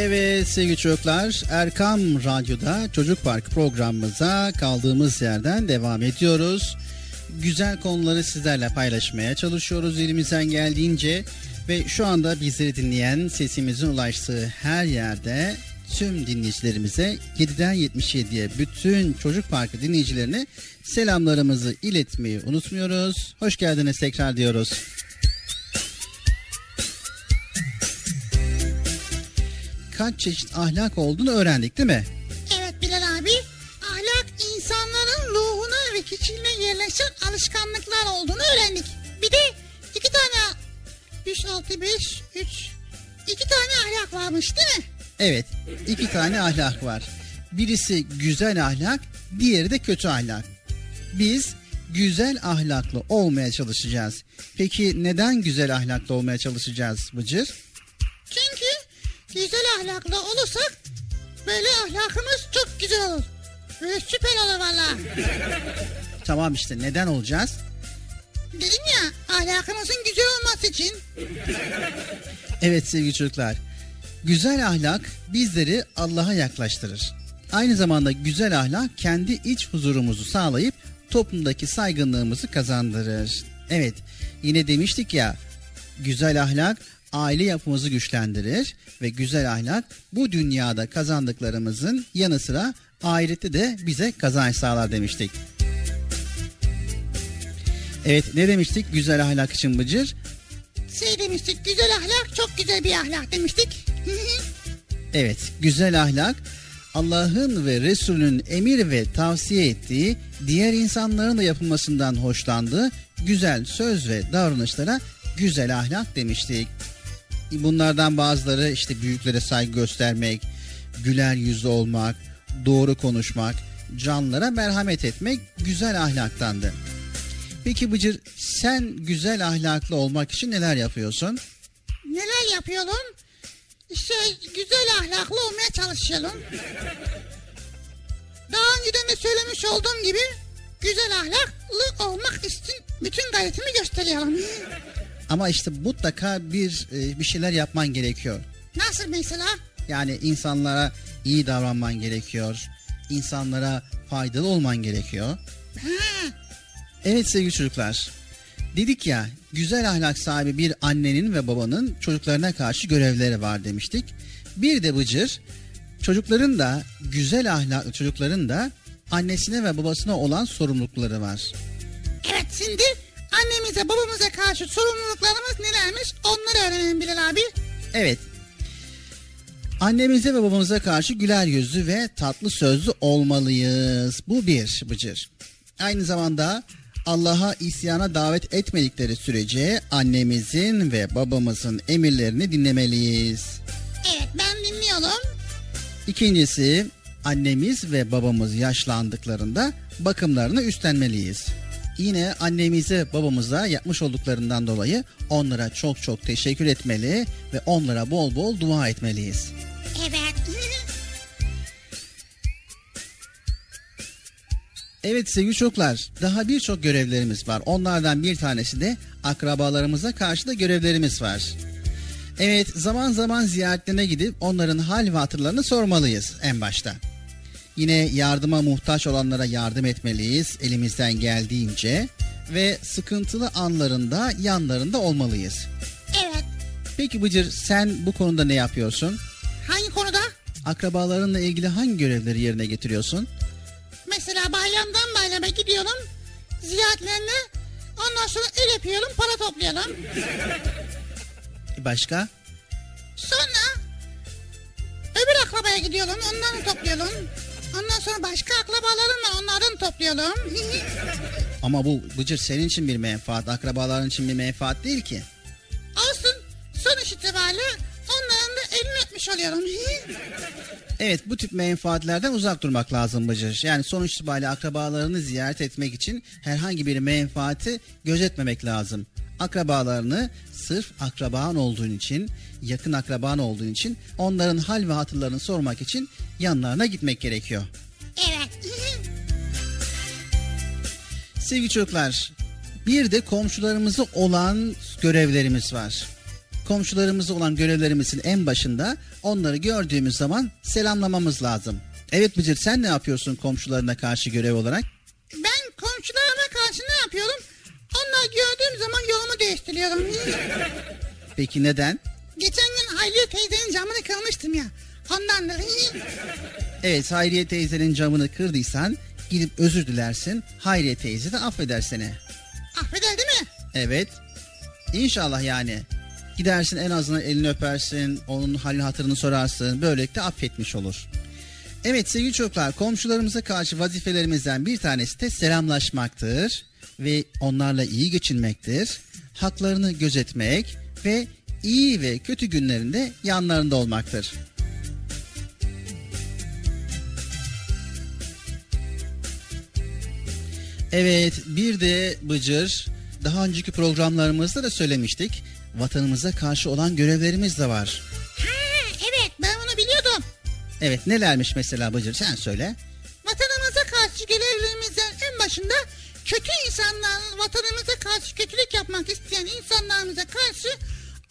Evet sevgili çocuklar Erkam Radyo'da Çocuk Park programımıza kaldığımız yerden devam ediyoruz. Güzel konuları sizlerle paylaşmaya çalışıyoruz elimizden geldiğince ve şu anda bizleri dinleyen sesimizin ulaştığı her yerde tüm dinleyicilerimize 7'den 77'ye bütün Çocuk Parkı dinleyicilerine selamlarımızı iletmeyi unutmuyoruz. Hoş geldiniz tekrar diyoruz. Kaç çeşit ahlak olduğunu öğrendik değil mi? Evet Bilal abi. Ahlak insanların ruhuna ve kişiliğine yerleşen alışkanlıklar olduğunu öğrendik. Bir de iki tane 3, 6, 5, 3 iki tane ahlak varmış değil mi? Evet, iki tane ahlak var. Birisi güzel ahlak, diğeri de kötü ahlak. Biz güzel ahlaklı olmaya çalışacağız. Peki neden güzel ahlaklı olmaya çalışacağız Bıcır? Çünkü güzel ahlaklı olursak böyle ahlakımız çok güzel olur. Böyle süper olur valla. Tamam işte neden olacağız? Dedim ya ahlakımızın güzel olması için. Evet sevgili çocuklar. Güzel ahlak bizleri Allah'a yaklaştırır. Aynı zamanda güzel ahlak kendi iç huzurumuzu sağlayıp toplumdaki saygınlığımızı kazandırır. Evet yine demiştik ya güzel ahlak aile yapımızı güçlendirir ve güzel ahlak bu dünyada kazandıklarımızın yanı sıra ahirette de bize kazanç sağlar demiştik. Evet ne demiştik güzel ahlak için Bıcır? Şey demiştik güzel ahlak çok güzel bir ahlak demiştik. *laughs* Evet, güzel ahlak Allah'ın ve Resulünün emir ve tavsiye ettiği, diğer insanların da yapılmasından hoşlandığı güzel söz ve davranışlara güzel ahlak demiştik. Bunlardan bazıları işte büyüklere saygı göstermek, güler yüzlü olmak, doğru konuşmak, canlara merhamet etmek güzel ahlaktandı. Peki Bıcır sen güzel ahlaklı olmak için neler yapıyorsun? Neler yapıyorum? İşte güzel ahlaklı olmaya çalışalım. Daha önceden de söylemiş olduğum gibi güzel ahlaklı olmak için bütün gayretimi gösteriyorum. Ama işte mutlaka bir e, bir şeyler yapman gerekiyor. Nasıl mesela? Yani insanlara iyi davranman gerekiyor. İnsanlara faydalı olman gerekiyor. Ha, Evet sevgili çocuklar. Dedik ya güzel ahlak sahibi bir annenin ve babanın çocuklarına karşı görevleri var demiştik. Bir de Bıcır çocukların da güzel ahlaklı çocukların da annesine ve babasına olan sorumlulukları var. evet şimdi annemize babamıza karşı sorumluluklarımız nelermiş onları öğrenelim Bilal abi. Evet. Annemize ve babamıza karşı güler yüzlü ve tatlı sözlü olmalıyız. Bu bir Bıcır. Aynı zamanda Allah'a isyana davet etmedikleri sürece annemizin ve babamızın emirlerini dinlemeliyiz. Evet ben dinliyorum. İkincisi annemiz ve babamız yaşlandıklarında bakımlarını üstlenmeliyiz. Yine annemize babamıza yapmış olduklarından dolayı onlara çok çok teşekkür etmeli ve onlara bol bol dua etmeliyiz. Evet. Evet sevgili çocuklar daha birçok görevlerimiz var. Onlardan bir tanesi de akrabalarımıza karşı da görevlerimiz var. Evet zaman zaman ziyaretlerine gidip onların hal ve hatırlarını sormalıyız en başta. Yine yardıma muhtaç olanlara yardım etmeliyiz elimizden geldiğince ve sıkıntılı anlarında yanlarında olmalıyız. evet. Peki Bıcır sen bu konuda ne yapıyorsun? Hangi konuda? Akrabalarınla ilgili hangi görevleri yerine getiriyorsun? Mesela bayramdan bayrama gidiyorum. Ziyaretlerine ondan sonra el yapıyorum para toplayalım. Başka? Sonra öbür akrabaya gidiyorum onları toplayalım. Ondan sonra başka akrabalarım var onların toplayalım. *laughs* Ama bu Bıcır senin için bir menfaat, akrabaların için bir menfaat değil ki. Olsun sonuç itibariyle onların da elini öpmüş oluyorum. *laughs* Evet bu tip menfaatlerden uzak durmak lazım Bıcır. Yani sonuç itibariyle akrabalarını ziyaret etmek için herhangi bir menfaati gözetmemek lazım. Akrabalarını sırf akraban olduğun için, yakın akraban olduğun için onların hal ve hatırlarını sormak için yanlarına gitmek gerekiyor. evet. *laughs* Sevgili çocuklar, bir de komşularımıza olan görevlerimiz var. komşularımıza olan görevlerimizin en başında onları gördüğümüz zaman selamlamamız lazım. Evet Bıcır sen ne yapıyorsun komşularına karşı görev olarak? Ben komşularıma karşı ne yapıyorum? Onlar gördüğüm zaman yolumu değiştiriyorum. Peki neden? Geçen gün Hayriye teyzenin camını kırmıştım ya. Ondan da Evet Hayriye teyzenin camını kırdıysan gidip özür dilersin. Hayriye teyze de affeder seni. affeder değil mi? Evet. İnşallah yani. Gidersin en azından elini öpersin, onun halini hatırını sorarsın. Böylelikle affetmiş olur. Evet sevgili çocuklar komşularımıza karşı vazifelerimizden bir tanesi de selamlaşmaktır. Ve onlarla iyi geçinmektir. Haklarını gözetmek ve iyi ve kötü günlerinde yanlarında olmaktır. Evet bir de Bıcır daha önceki programlarımızda da söylemiştik. Vatanımıza karşı olan görevlerimiz de var. Ha, evet ben onu biliyordum. Evet nelermiş mesela Bıcır sen söyle. Vatanımıza karşı görevlerimizden en başında kötü insanlar, vatanımıza karşı kötülük yapmak isteyen insanlarımıza karşı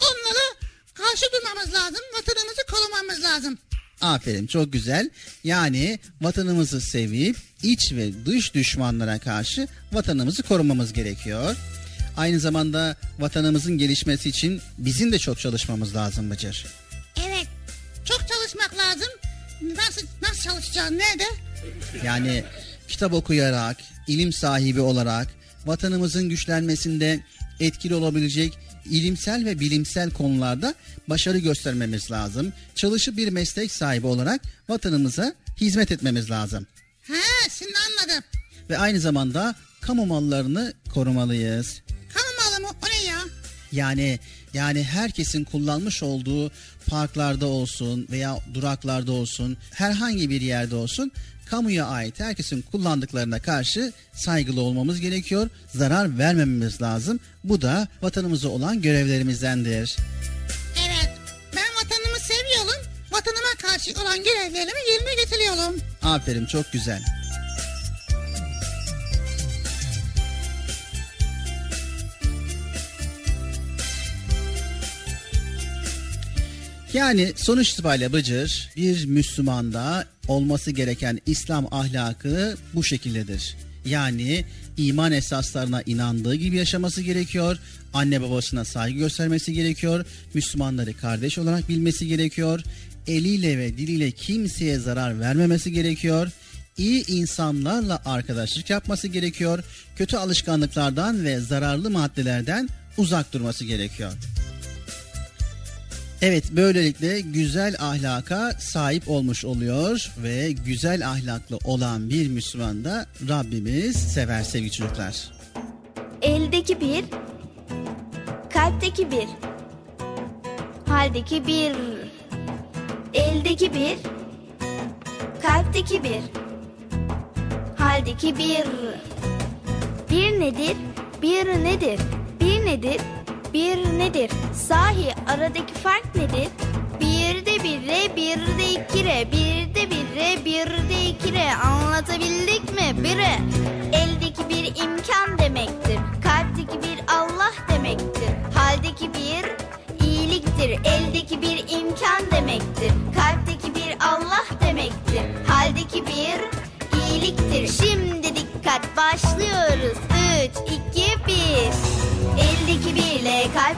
onlara karşı durmamız lazım. Vatanımızı korumamız lazım. Aferin çok güzel. Yani vatanımızı sevip iç ve dış düşmanlara karşı vatanımızı korumamız gerekiyor. Aynı zamanda vatanımızın gelişmesi için bizim de çok çalışmamız lazım Bıcır. Evet, çok çalışmak lazım. Nasıl nasıl çalışacağız? Nerede? Yani kitap okuyarak, ilim sahibi olarak vatanımızın güçlenmesinde etkili olabilecek ilimsel ve bilimsel konularda başarı göstermemiz lazım. Çalışıp bir meslek sahibi olarak vatanımıza hizmet etmemiz lazım. Ha, şimdi anladım. Ve aynı zamanda kamu mallarını korumalıyız. Kamu malı mı? O ne ya? Yani yani herkesin kullanmış olduğu parklarda olsun veya duraklarda olsun herhangi bir yerde olsun kamuya ait herkesin kullandıklarına karşı saygılı olmamız gerekiyor. Zarar vermememiz lazım. Bu da vatanımıza olan görevlerimizdendir. Evet, ben vatanımı seviyorum. Vatanıma karşı olan görevlerimi yerine getiriyorum. Aferin çok güzel. Yani sonuç itibariyle Bıcır bir Müslümanda olması gereken İslam ahlakı bu şekildedir. Yani iman esaslarına inandığı gibi yaşaması gerekiyor. Anne babasına saygı göstermesi gerekiyor. Müslümanları kardeş olarak bilmesi gerekiyor. Eliyle ve diliyle kimseye zarar vermemesi gerekiyor. İyi insanlarla arkadaşlık yapması gerekiyor. Kötü alışkanlıklardan ve zararlı maddelerden uzak durması gerekiyor. Evet böylelikle güzel ahlaka sahip olmuş oluyor ve güzel ahlaklı olan bir Müslüman da Rabbimiz sever sevgili çocuklar. Eldeki bir, kalpteki bir, haldeki bir. Eldeki bir, kalpteki bir, haldeki bir. Bir nedir, bir nedir, bir nedir, bir nedir? Sahi aradaki fark nedir? Bir de bire, bir de ikire, bir de bire, bir de ikire. Anlatabildik mi? Bire. Eldeki bir imkan demektir. Kalpteki bir Allah demektir. Haldeki bir iyiliktir. Eldeki bir imkan demektir. Kalpteki bir Allah demektir. Haldeki bir iyiliktir. Şimdi dikkat başlıyoruz. 3, 2, 1. Eldeki birle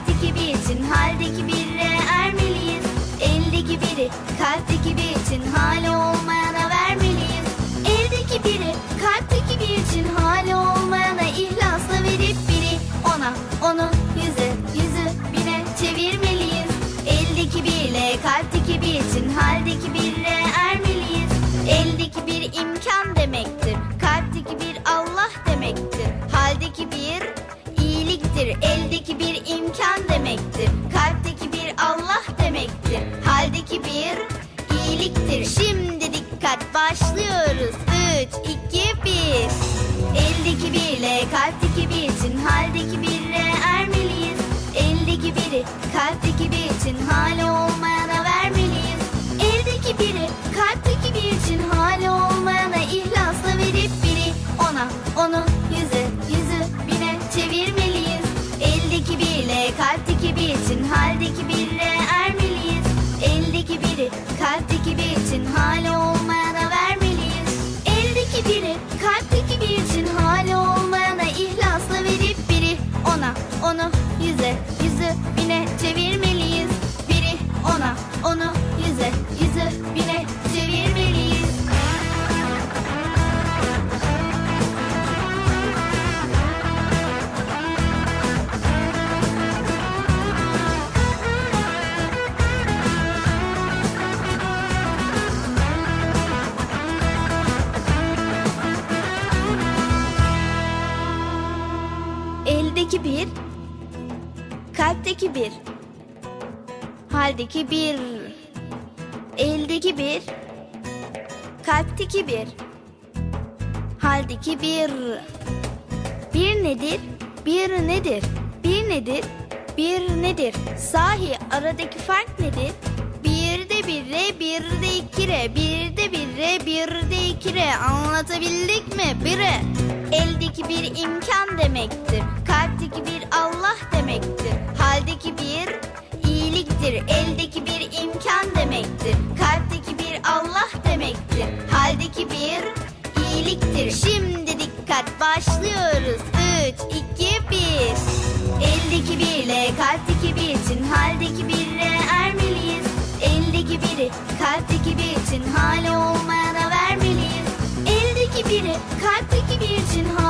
kalpteki bir için haldeki birle ermeliyiz. Eldeki biri kalpteki bir için hali olmayana vermeliyiz. Eldeki biri kalpteki bir için hali olmayana ihlasla verip biri ona onu yüze yüzü bine çevirmeliyiz. Eldeki birle kalpteki bir için haldeki birle ermeliyiz. Eldeki bir imkan demektir. Kalpteki bir Allah demektir. Haldeki bir iyiliktir. Eldeki bir imkan demektir. Kalpteki bir Allah demektir. Haldeki bir iyiliktir. Şimdi dikkat başlıyoruz. 3, 2, 1. Eldeki birle kalpteki bir için haldeki birle kalpteki bir kalpteki bir, haldeki bir. Bir nedir, bir nedir, bir nedir, bir nedir? Sahi aradaki fark nedir? Bir de bir re, bir de iki re, bir de bir re, bir de iki re. Anlatabildik mi? Bire. Eldeki bir imkan demektir. Kalpteki bir Allah demektir. Haldeki bir iyiliktir. Eldeki bir imkan demektir. Kalpteki bir Allah demektir. Haldeki bir iyiliktir. Şimdi dikkat başlıyoruz. 3, 2, 1. Eldeki birle kalpteki bir için haldeki birle ermeliyiz. Eldeki biri kalpteki bir için hali olmayana vermeliyiz. Eldeki biri kalpteki bir için hali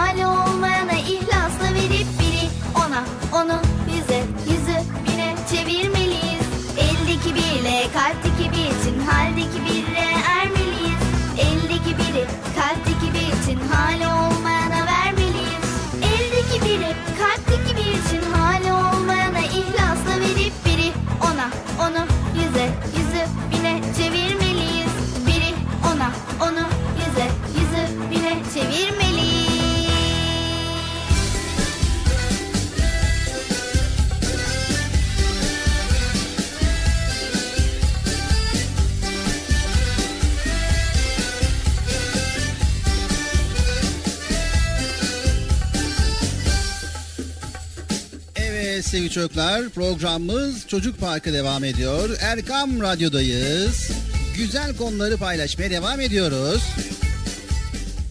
sevgili çocuklar programımız Çocuk Parkı devam ediyor. Erkam Radyo'dayız. Güzel konuları paylaşmaya devam ediyoruz.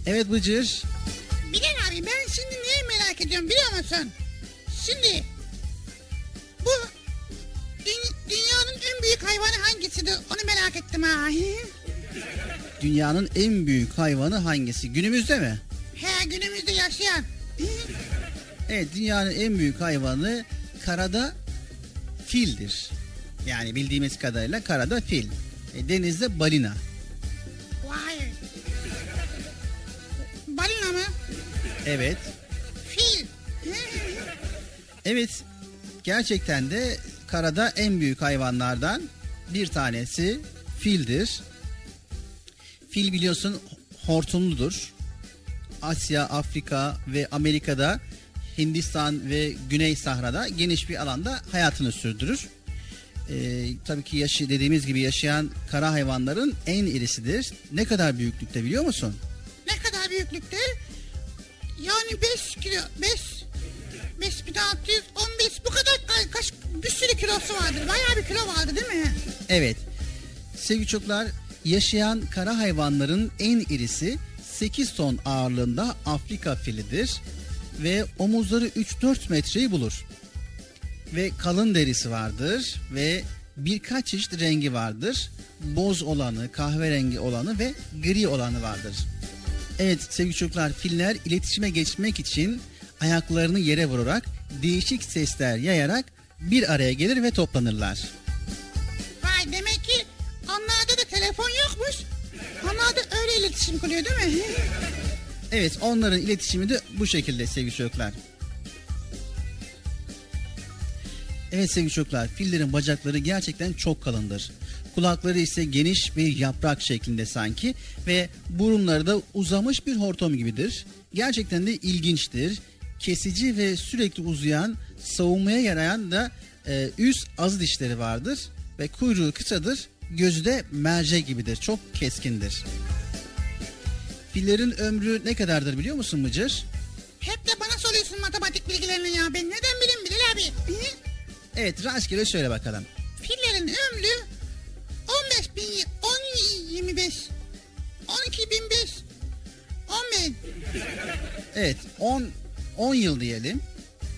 Evet Bıcır. Bilal abi ben şimdi neyi merak ediyorum biliyor musun? Şimdi bu dü- dünyanın en büyük hayvanı hangisidir onu merak ettim ha. *laughs* Dünyanın en büyük hayvanı hangisi? Günümüzde mi? He günümüzde yaşayan. Evet dünyanın en büyük hayvanı karada fildir. Yani bildiğimiz kadarıyla karada fil. E, denizde balina. Vay. Balina mı? Evet. Fil. Evet gerçekten de karada en büyük hayvanlardan bir tanesi fildir. Fil biliyorsun hortumludur. Asya, Afrika ve Amerika'da Hindistan ve Güney Sahra'da geniş bir alanda hayatını sürdürür. Ee, tabii ki yaşı, dediğimiz gibi yaşayan kara hayvanların en irisidir. Ne kadar büyüklükte biliyor musun? Ne kadar büyüklükte? Yani 5 kilo, 5, 5600, 15 bu kadar ka- kaç bir sürü kilosu vardır. Bayağı bir kilo vardı değil mi? Evet. Sevgili çocuklar, yaşayan kara hayvanların en irisi 8 ton ağırlığında Afrika filidir ve omuzları 3-4 metreyi bulur. Ve kalın derisi vardır ve birkaç çeşit rengi vardır. Boz olanı, kahverengi olanı ve gri olanı vardır. Evet sevgili çocuklar filler iletişime geçmek için ayaklarını yere vurarak değişik sesler yayarak bir araya gelir ve toplanırlar. Vay demek ki onlarda da telefon yokmuş. Onlar öyle iletişim kuruyor değil mi? Evet onların iletişimi de bu şekilde sevgili çocuklar. Evet sevgili çocuklar fillerin bacakları gerçekten çok kalındır. Kulakları ise geniş bir yaprak şeklinde sanki ve burunları da uzamış bir hortum gibidir. Gerçekten de ilginçtir. Kesici ve sürekli uzayan, savunmaya yarayan da e, üst az dişleri vardır ve kuyruğu kısadır, gözü de merce gibidir. Çok keskindir. Fillerin ömrü ne kadardır biliyor musun Mıcır? Hep de bana soruyorsun matematik bilgilerini ya. Ben neden bileyim Bilal abi? Hı? Evet rastgele söyle bakalım. Fillerin ömrü 15 bin, 10 25, 12 bin 5, 10 bin. Evet 10 10 yıl diyelim.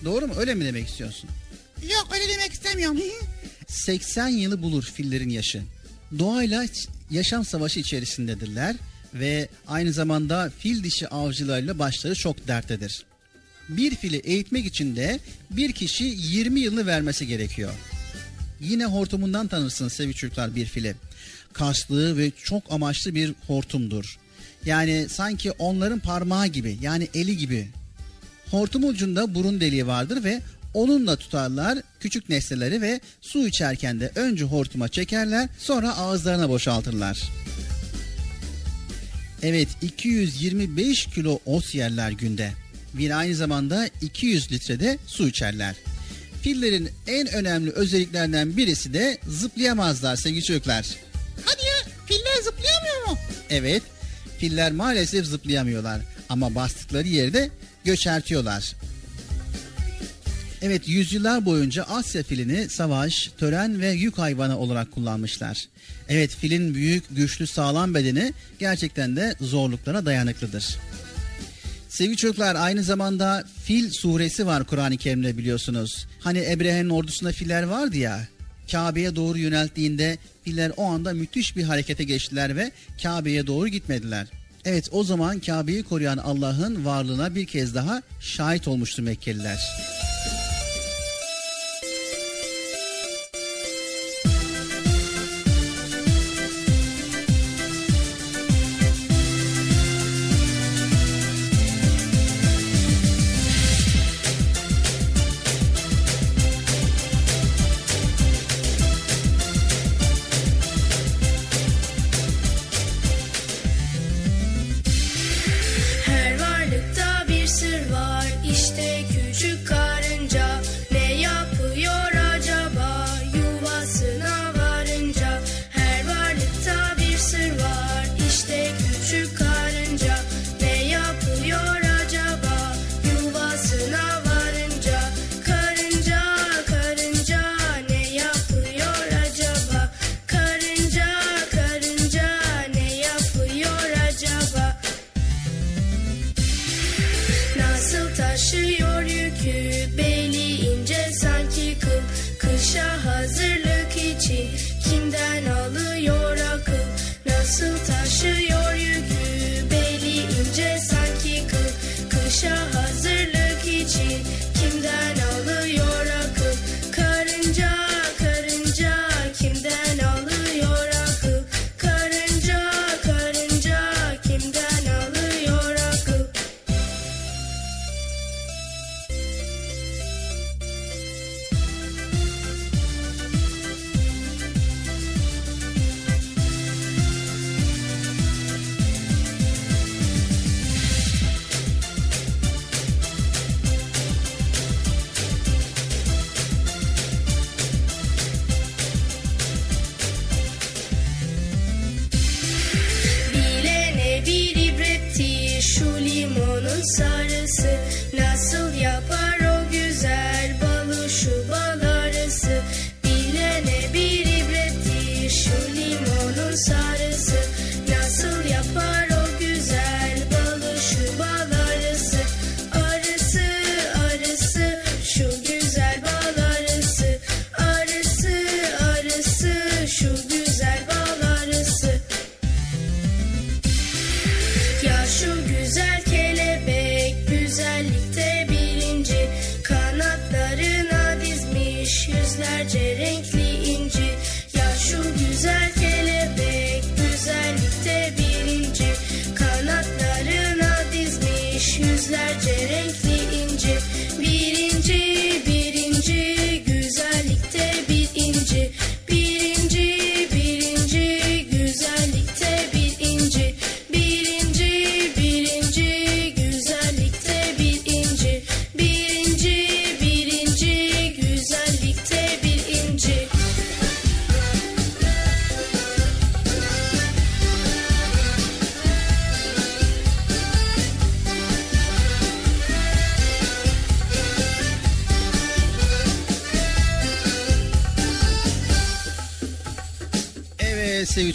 Doğru mu? Öyle mi demek istiyorsun? Yok öyle demek istemiyorum. 80 yılı bulur fillerin yaşı. Doğayla yaşam savaşı içerisindedirler ve aynı zamanda fil dişi avcılarıyla başları çok derttedir. Bir fili eğitmek için de bir kişi 20 yılını vermesi gerekiyor. Yine hortumundan tanırsın sevgili çocuklar bir fili. Kaslı ve çok amaçlı bir hortumdur. Yani sanki onların parmağı gibi yani eli gibi Hortum ucunda burun deliği vardır ve onunla tutarlar küçük nesneleri ve su içerken de önce hortuma çekerler sonra ağızlarına boşaltırlar. Evet 225 kilo ot yerler günde. Bir aynı zamanda 200 litrede su içerler. Fillerin en önemli özelliklerden birisi de zıplayamazlar sevgili çocuklar. Hadi ya filler zıplayamıyor mu? Evet, filler maalesef zıplayamıyorlar ama bastıkları yerde göçertiyorlar. Evet, yüzyıllar boyunca Asya filini savaş, tören ve yük hayvanı olarak kullanmışlar. Evet, filin büyük, güçlü, sağlam bedeni gerçekten de zorluklara dayanıklıdır. Sevgili çocuklar aynı zamanda Fil suresi var Kur'an-ı Kerim'de biliyorsunuz. Hani Ebrehe'nin ordusunda filler vardı ya. Kabe'ye doğru yönelttiğinde filler o anda müthiş bir harekete geçtiler ve Kabe'ye doğru gitmediler. Evet o zaman Kabe'yi koruyan Allah'ın varlığına bir kez daha şahit olmuştu Mekkeliler.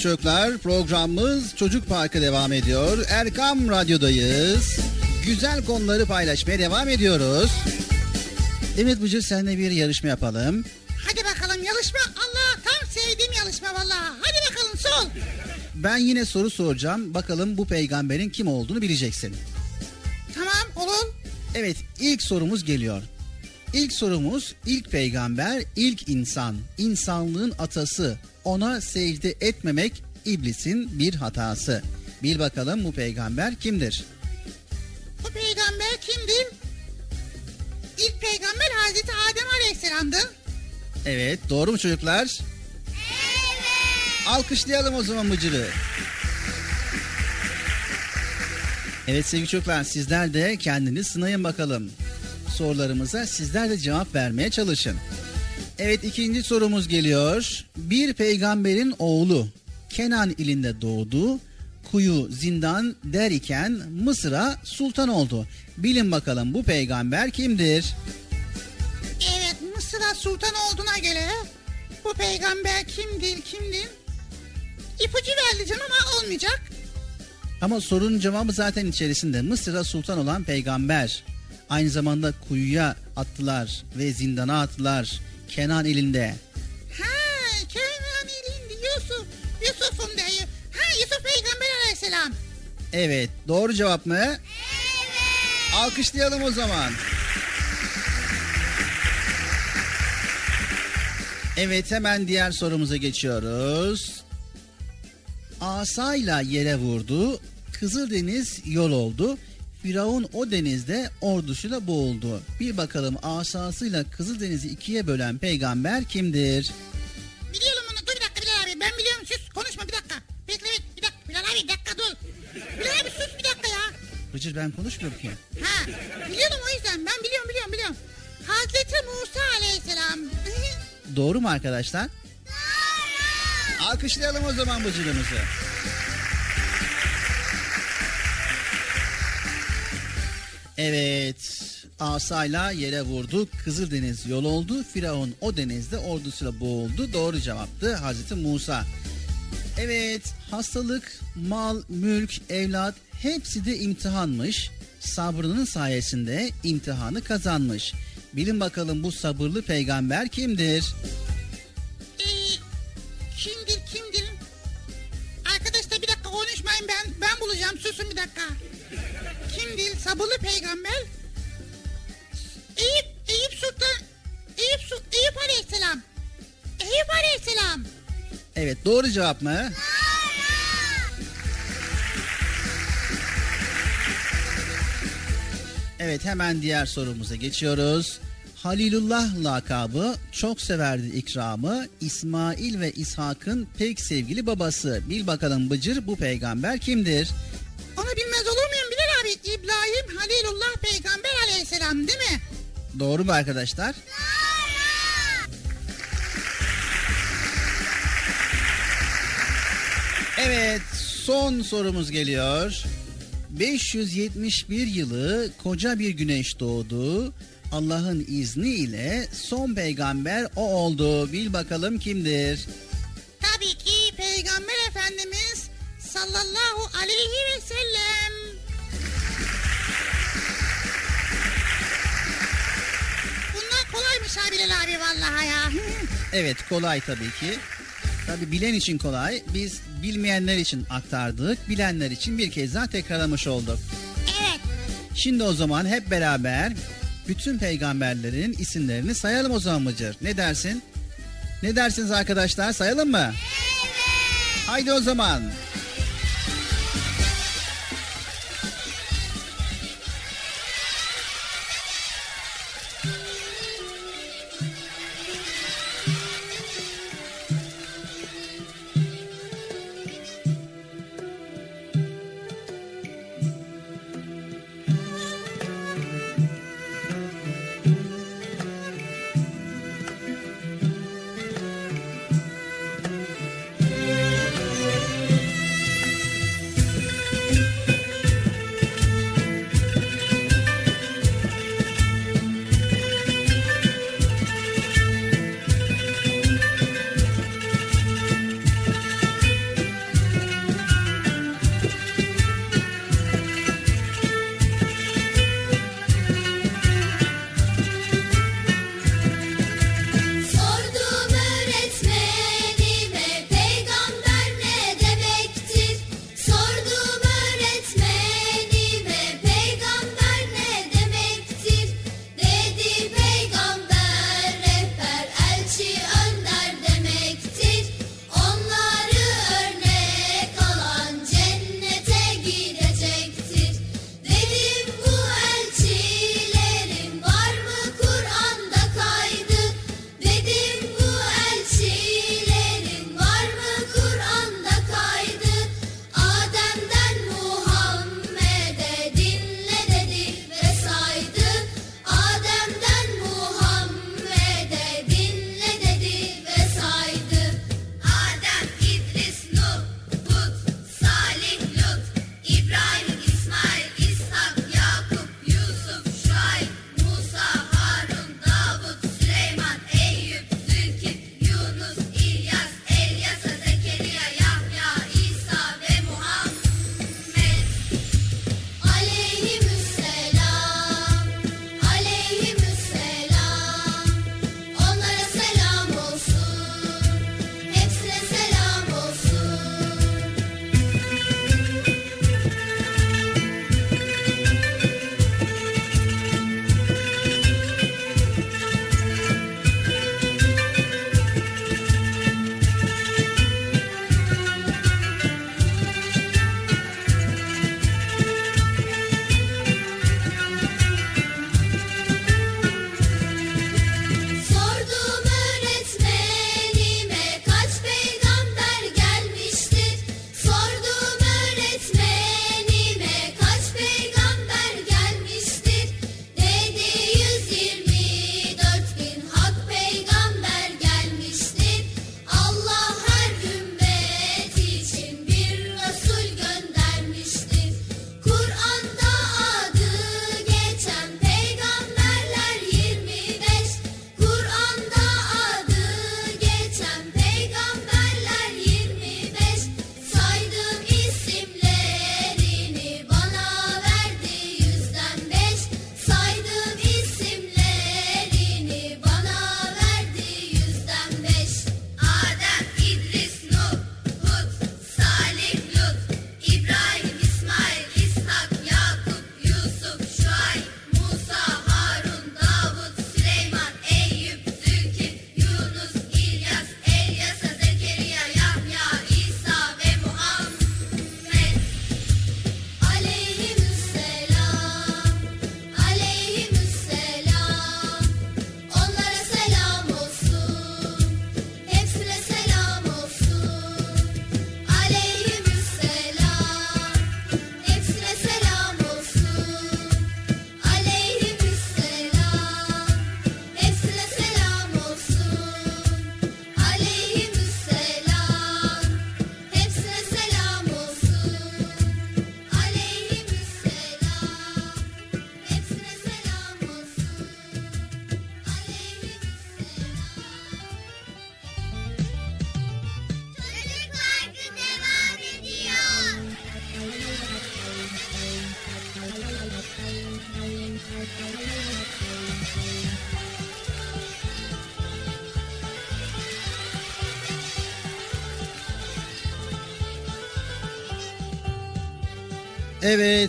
Çocuklar programımız Çocuk Parkı devam ediyor. Erkam Radyo'dayız. Güzel konuları paylaşmaya devam ediyoruz. Evet Bıcır seninle bir yarışma yapalım. Hadi bakalım yarışma. Allah tam sevdiğim yarışma vallahi. Hadi bakalım sol. Ben yine soru soracağım. Bakalım bu peygamberin kim olduğunu bileceksin. Tamam olur. Evet ilk sorumuz geliyor. İlk sorumuz ilk peygamber, ilk insan, insanlığın atası. Ona secde etmemek iblisin bir hatası. Bil bakalım bu peygamber kimdir? Bu peygamber kimdir? İlk peygamber Hazreti Adem Aleyhisselam'dı. Evet doğru mu çocuklar? Evet. Alkışlayalım o zaman Bıcır'ı. Evet sevgili çocuklar sizler de kendiniz sınayın bakalım. Sorularımıza sizler de cevap vermeye çalışın. Evet ikinci sorumuz geliyor. Bir peygamberin oğlu Kenan ilinde doğdu. Kuyu zindan der iken Mısır'a sultan oldu. Bilin bakalım bu peygamber kimdir? Evet Mısır'a sultan olduğuna göre bu peygamber kimdir kimdir? İpucu verdi canım ama olmayacak. Ama sorunun cevabı zaten içerisinde. Mısır'a sultan olan peygamber. Aynı zamanda kuyuya attılar ve zindana attılar. Kenan ilinde. Ha Kenan elinde Yusuf. Yusuf'um diyor. Ha Yusuf peygamber aleyhisselam. Evet doğru cevap mı? Evet. Alkışlayalım o zaman. Evet hemen diğer sorumuza geçiyoruz. Asayla yere vurdu. Kızıldeniz yol oldu. Firavun o denizde ordusuyla boğuldu. Bir bakalım asasıyla Kızıldeniz'i ikiye bölen peygamber kimdir? Biliyorum onu. Dur bir dakika Bilal abi. Ben biliyorum. Sus. Konuşma bir dakika. Bekle bekle. Bir dakika. Bilal abi bir dakika dur. Bilal abi sus bir dakika ya. Bıcır ben konuşmuyorum ki. Ha. Biliyorum o yüzden. Ben biliyorum biliyorum biliyorum. Hazreti Musa aleyhisselam. Doğru mu arkadaşlar? Doğru. Alkışlayalım o zaman Bıcır'ımızı. Evet. Asayla yere vurdu. Kızıldeniz yol oldu. Firavun o denizde ordusuyla boğuldu. Doğru cevaptı Hazreti Musa. Evet. Hastalık, mal, mülk, evlat hepsi de imtihanmış. Sabrının sayesinde imtihanı kazanmış. Bilin bakalım bu sabırlı peygamber kimdir? Ee, kimdir kimdir? Arkadaşlar bir dakika konuşmayın ben ben bulacağım susun bir dakika. Kimdir sabırlı peygamber? Eyüp Eyüp Sultan Eyüp Eyüp Aleyhisselam. Eyüp Aleyhisselam. Evet doğru cevap mı? Evet hemen diğer sorumuza geçiyoruz. Halilullah lakabı çok severdi ikramı. İsmail ve İshak'ın pek sevgili babası. Bil bakalım Bıcır bu peygamber kimdir? Onu bilmez olur muyum Bilal abi? İbrahim Halilullah peygamber aleyhisselam değil mi? Doğru mu arkadaşlar? Evet son sorumuz geliyor. 571 yılı koca bir güneş doğdu. Allah'ın izniyle son peygamber o oldu. Bil bakalım kimdir? Tabii ki peygamber efendimiz sallallahu aleyhi ve sellem. Kolaymış ha Bilal abi vallahi ya. Evet kolay tabii ki. Tabii bilen için kolay. Biz bilmeyenler için aktardık. Bilenler için bir kez daha tekrarlamış olduk. Evet. Şimdi o zaman hep beraber bütün peygamberlerin isimlerini sayalım o zaman Mıcır. Ne dersin? Ne dersiniz arkadaşlar? Sayalım mı? Evet. Haydi o zaman. Evet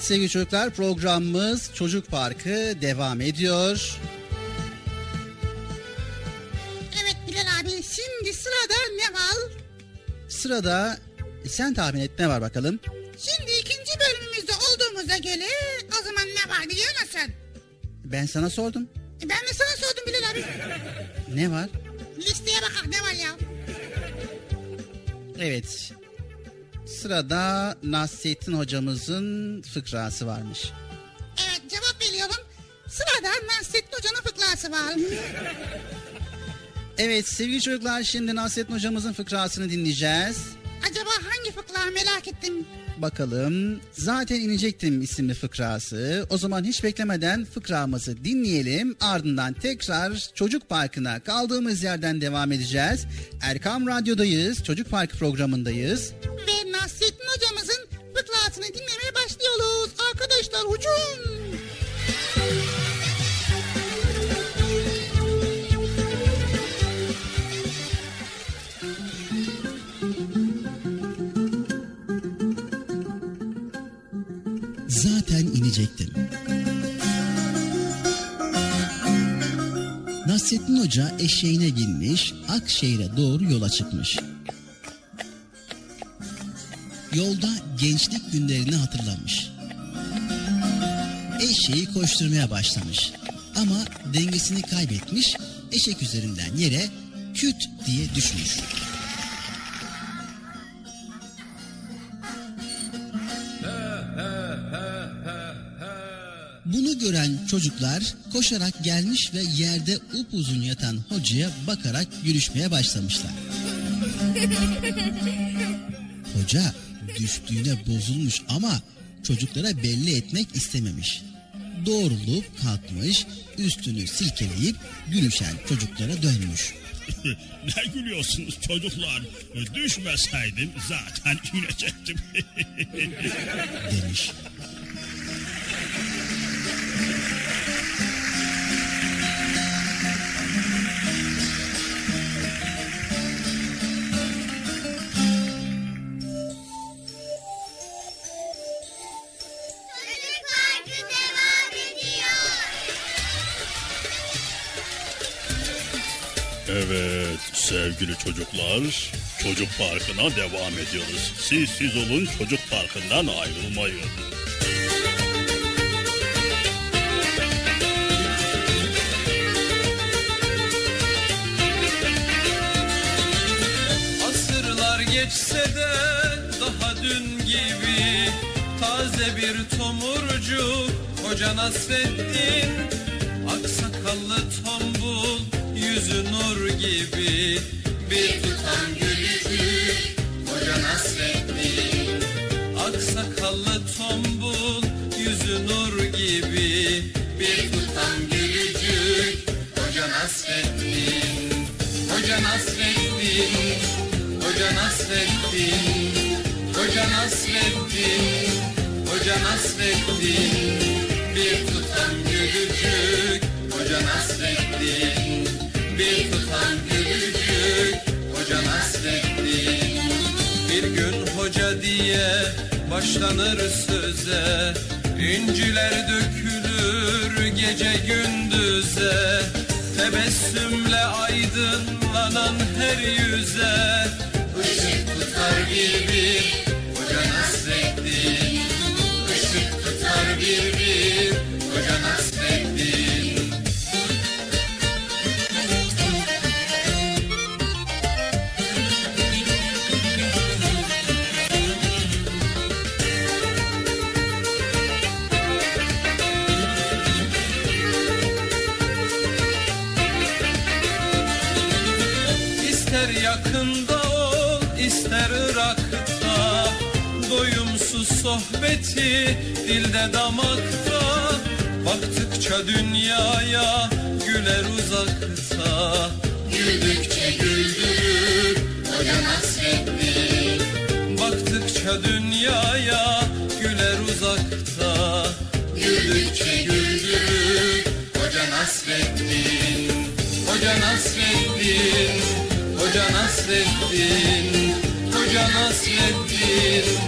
sevgili çocuklar programımız Çocuk Parkı devam ediyor. Evet Bilal abi şimdi sırada ne var? Sırada e, sen tahmin et ne var bakalım? Şimdi ikinci bölümümüzde olduğumuza göre o zaman ne var biliyor musun? Ben sana sordum. E, Ben de sana sordum Bilal abi. Ne var? Listeye bakalım ne var ya? Evet. Sırada Nasrettin hocamızın fıkrası varmış. Evet cevap veriyorum. Sırada Nasrettin Hoca'nın fıkrası var. Evet sevgili çocuklar şimdi Nasrettin hocamızın fıkrasını dinleyeceğiz. Acaba hangi fıkra merak ettim. Bakalım. Zaten inecektim isimli fıkrası. O zaman hiç beklemeden fıkramızı dinleyelim. Ardından tekrar Çocuk Parkı'na kaldığımız yerden devam edeceğiz. Erkam Radyo'dayız. Çocuk Parkı programındayız. Fıkrasını dinlemeye başlıyoruz. Arkadaşlar hücum. Zaten inecektim. Nasrettin Hoca eşeğine binmiş, Akşehir'e doğru yola çıkmış. Yolda gençlik günlerini hatırlamış. Eşeği koşturmaya başlamış. Ama dengesini kaybetmiş, eşek üzerinden yere küt diye düşmüş. Bunu gören çocuklar koşarak gelmiş ve yerde upuzun yatan hocaya bakarak gülüşmeye başlamışlar. *laughs* Hoca düştüğüne bozulmuş ama çocuklara belli etmek istememiş. Doğrulup kalkmış, üstünü silkeleyip gülüşen çocuklara dönmüş. *laughs* ne gülüyorsunuz çocuklar? Düşmeseydim zaten inecektim. demiş. Sevgili çocuklar. Çocuk Parkı'na devam ediyoruz. Siz siz olun çocuk parkından ayrılmayın. Asırlar geçse de daha dün gibi Taze bir tomurcuk Hoca Nasreddin Aksakallı tombul Yüzü nur gibi. Bir tutam gülücük Hoca Nasreddin Aksakallı tombul Yüzü nur gibi. Bir tutam gülücük Hoca Nasreddin Hoca Nasreddin Hoca Nasreddin Hoca Nasreddin Hoca Nasreddin Bir tutam gülücük Hoca Nasreddin Bir tutam gülücük Hoca Nasreddin Bir gün hoca diye başlanır söze İnciler dökülür gece gündüze. Tebessümle aydınlanan her yüze sohbeti dilde damakta Baktıkça dünyaya güler uzakta. Güldükçe güldürür Hoca Nasreddin Baktıkça dünyaya güler uzakta. Güldükçe güldürür Hoca Nasreddin Hoca Nasreddin Hoca Nasreddin Hoca Nasreddin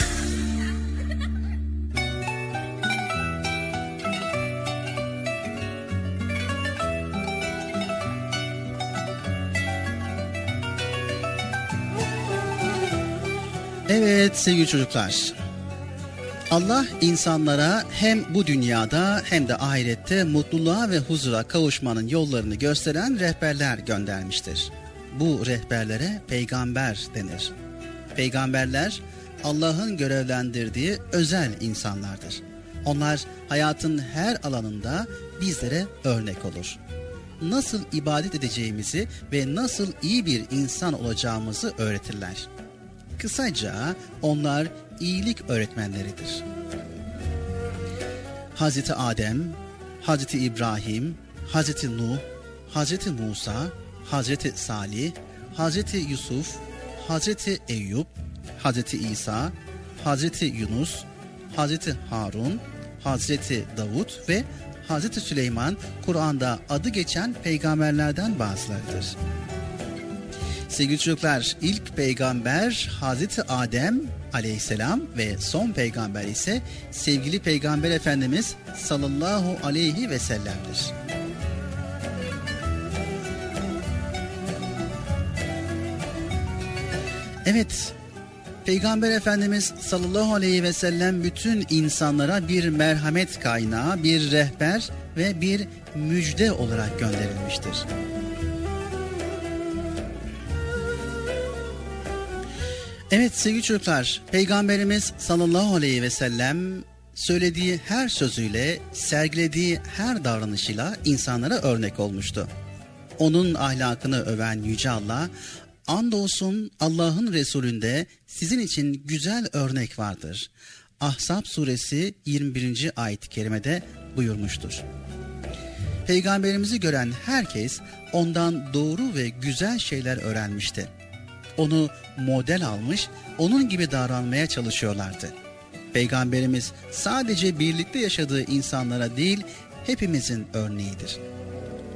Evet sevgili çocuklar. Allah insanlara hem bu dünyada hem de ahirette mutluluğa ve huzura kavuşmanın yollarını gösteren rehberler göndermiştir. Bu rehberlere peygamber denir. Peygamberler Allah'ın görevlendirdiği özel insanlardır. Onlar hayatın her alanında bizlere örnek olur. Nasıl ibadet edeceğimizi ve nasıl iyi bir insan olacağımızı öğretirler. Kısaca onlar iyilik öğretmenleridir. Hazreti Adem, Hazreti İbrahim, Hazreti Nuh, Hazreti Musa, Hazreti Salih, Hazreti Yusuf, Hazreti Eyüp, Hazreti İsa, Hazreti Yunus, Hazreti Harun, Hazreti Davut ve Hazreti Süleyman Kur'an'da adı geçen peygamberlerden bazılarıdır. Sevgili çocuklar ilk peygamber Hazreti Adem aleyhisselam ve son peygamber ise sevgili peygamber efendimiz sallallahu aleyhi ve sellem'dir. Evet Peygamber Efendimiz sallallahu aleyhi ve sellem bütün insanlara bir merhamet kaynağı, bir rehber ve bir müjde olarak gönderilmiştir. Evet sevgili çocuklar, Peygamberimiz sallallahu aleyhi ve sellem söylediği her sözüyle, sergilediği her davranışıyla insanlara örnek olmuştu. Onun ahlakını öven Yüce Allah, andolsun Allah'ın Resulünde sizin için güzel örnek vardır. Ahzab suresi 21. ayet-i kerimede buyurmuştur. Peygamberimizi gören herkes ondan doğru ve güzel şeyler öğrenmişti onu model almış, onun gibi davranmaya çalışıyorlardı. Peygamberimiz sadece birlikte yaşadığı insanlara değil, hepimizin örneğidir.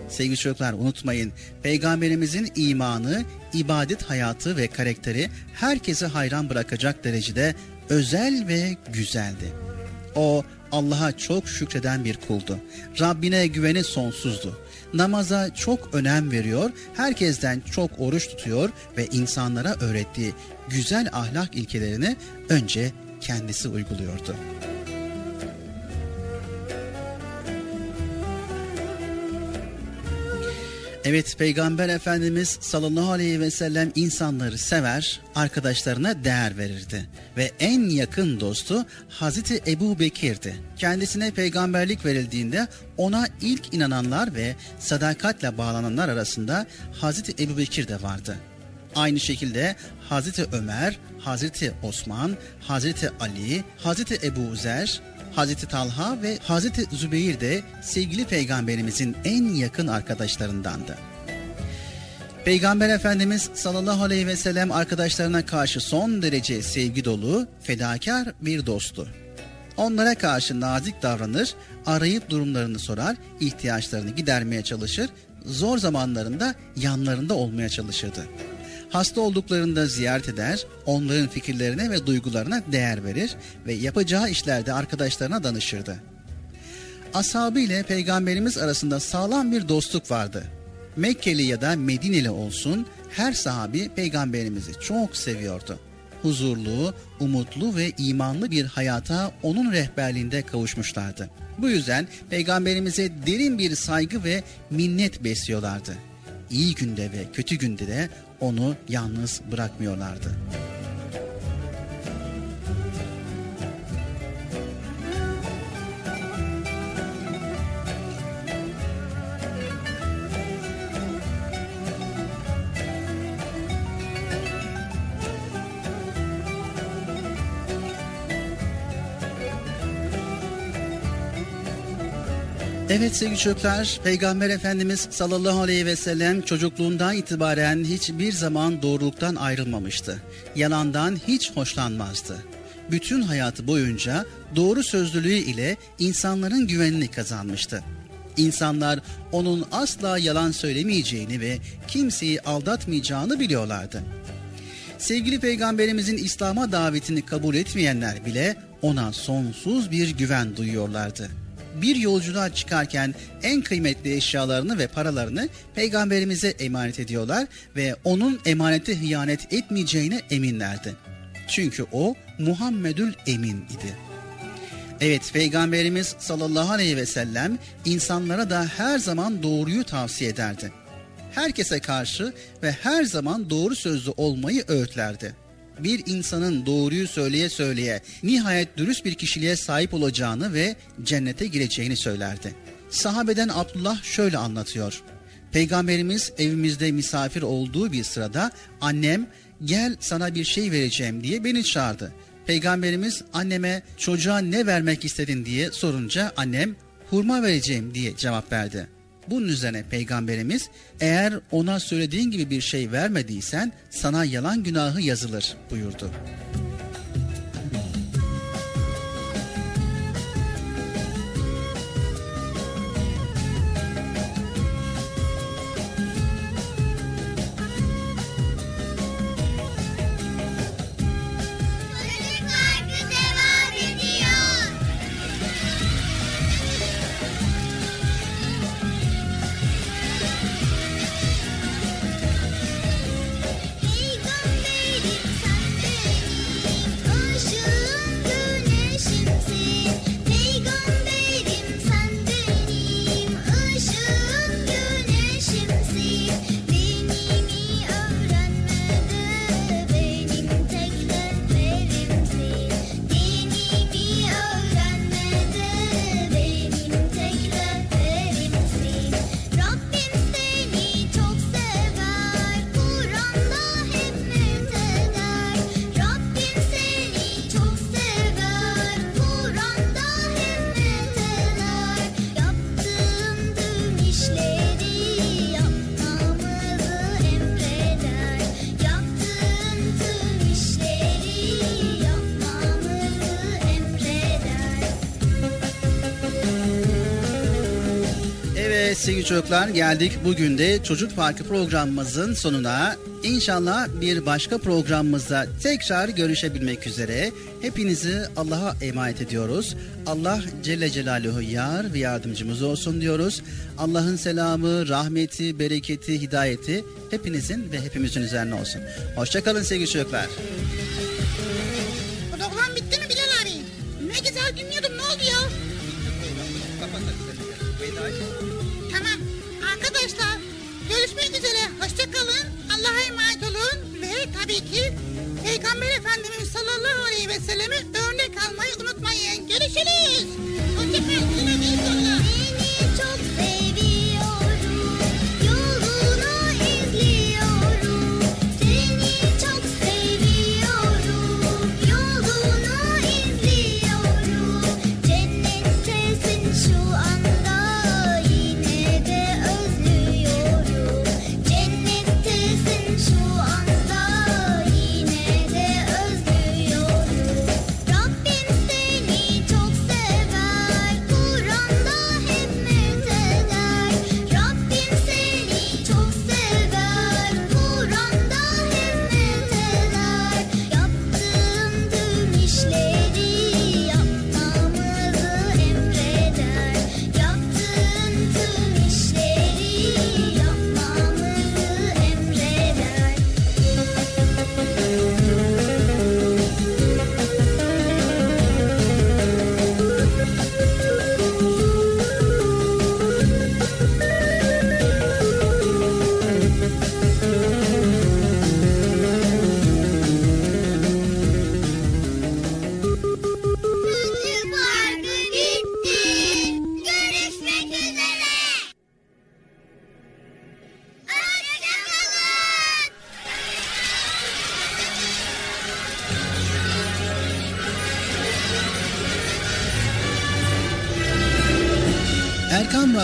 Sevgili çocuklar unutmayın, Peygamberimizin imanı, ibadet hayatı ve karakteri herkesi hayran bırakacak derecede özel ve güzeldi. O Allah'a çok şükreden bir kuldu. Rabbine güveni sonsuzdu namaza çok önem veriyor, herkesten çok oruç tutuyor ve insanlara öğrettiği güzel ahlak ilkelerini önce kendisi uyguluyordu. Evet Peygamber Efendimiz sallallahu aleyhi ve sellem insanları sever, arkadaşlarına değer verirdi. Ve en yakın dostu Hazreti Ebu Bekir'di. Kendisine peygamberlik verildiğinde ona ilk inananlar ve sadakatle bağlananlar arasında Hazreti Ebu Bekir de vardı. Aynı şekilde Hazreti Ömer, Hazreti Osman, Hazreti Ali, Hazreti Ebu Zer, Hazreti Talha ve Hazreti Zübeyir de sevgili peygamberimizin en yakın arkadaşlarındandı. Peygamber Efendimiz sallallahu aleyhi ve sellem arkadaşlarına karşı son derece sevgi dolu, fedakar bir dostu. Onlara karşı nazik davranır, arayıp durumlarını sorar, ihtiyaçlarını gidermeye çalışır, zor zamanlarında yanlarında olmaya çalışırdı. Hasta olduklarında ziyaret eder, onların fikirlerine ve duygularına değer verir ve yapacağı işlerde arkadaşlarına danışırdı. Ashabı ile peygamberimiz arasında sağlam bir dostluk vardı. Mekkeli ya da Medineli olsun her sahabi peygamberimizi çok seviyordu. huzurlu, umutlu ve imanlı bir hayata onun rehberliğinde kavuşmuşlardı. Bu yüzden peygamberimize derin bir saygı ve minnet besliyorlardı. İyi günde ve kötü günde de onu yalnız bırakmıyorlardı. Evet sevgili çocuklar, Peygamber Efendimiz sallallahu aleyhi ve sellem çocukluğundan itibaren hiçbir zaman doğruluktan ayrılmamıştı. Yalandan hiç hoşlanmazdı. Bütün hayatı boyunca doğru sözlülüğü ile insanların güvenini kazanmıştı. İnsanlar onun asla yalan söylemeyeceğini ve kimseyi aldatmayacağını biliyorlardı. Sevgili peygamberimizin İslam'a davetini kabul etmeyenler bile ona sonsuz bir güven duyuyorlardı bir yolculuğa çıkarken en kıymetli eşyalarını ve paralarını peygamberimize emanet ediyorlar ve onun emanete hıyanet etmeyeceğine eminlerdi. Çünkü o Muhammedül Emin idi. Evet peygamberimiz sallallahu aleyhi ve sellem insanlara da her zaman doğruyu tavsiye ederdi. Herkese karşı ve her zaman doğru sözlü olmayı öğütlerdi bir insanın doğruyu söyleye söyleye nihayet dürüst bir kişiliğe sahip olacağını ve cennete gireceğini söylerdi. Sahabeden Abdullah şöyle anlatıyor. Peygamberimiz evimizde misafir olduğu bir sırada annem gel sana bir şey vereceğim diye beni çağırdı. Peygamberimiz anneme çocuğa ne vermek istedin diye sorunca annem hurma vereceğim diye cevap verdi. Bunun üzerine peygamberimiz eğer ona söylediğin gibi bir şey vermediysen sana yalan günahı yazılır buyurdu. Sevgili çocuklar geldik bugün de Çocuk Parkı programımızın sonuna. İnşallah bir başka programımızda tekrar görüşebilmek üzere. Hepinizi Allah'a emanet ediyoruz. Allah Celle Celaluhu yar ve yardımcımız olsun diyoruz. Allah'ın selamı, rahmeti, bereketi, hidayeti hepinizin ve hepimizin üzerine olsun. Hoşçakalın sevgili çocuklar. Program bitti mi Bilal abi? Ne güzel dinliyordum ne oldu ya? Tamam. Tabii ki Peygamber Efendimiz sallallahu aleyhi ve selleme örnek almayı unutmayın. Görüşürüz. Hoşçakalın.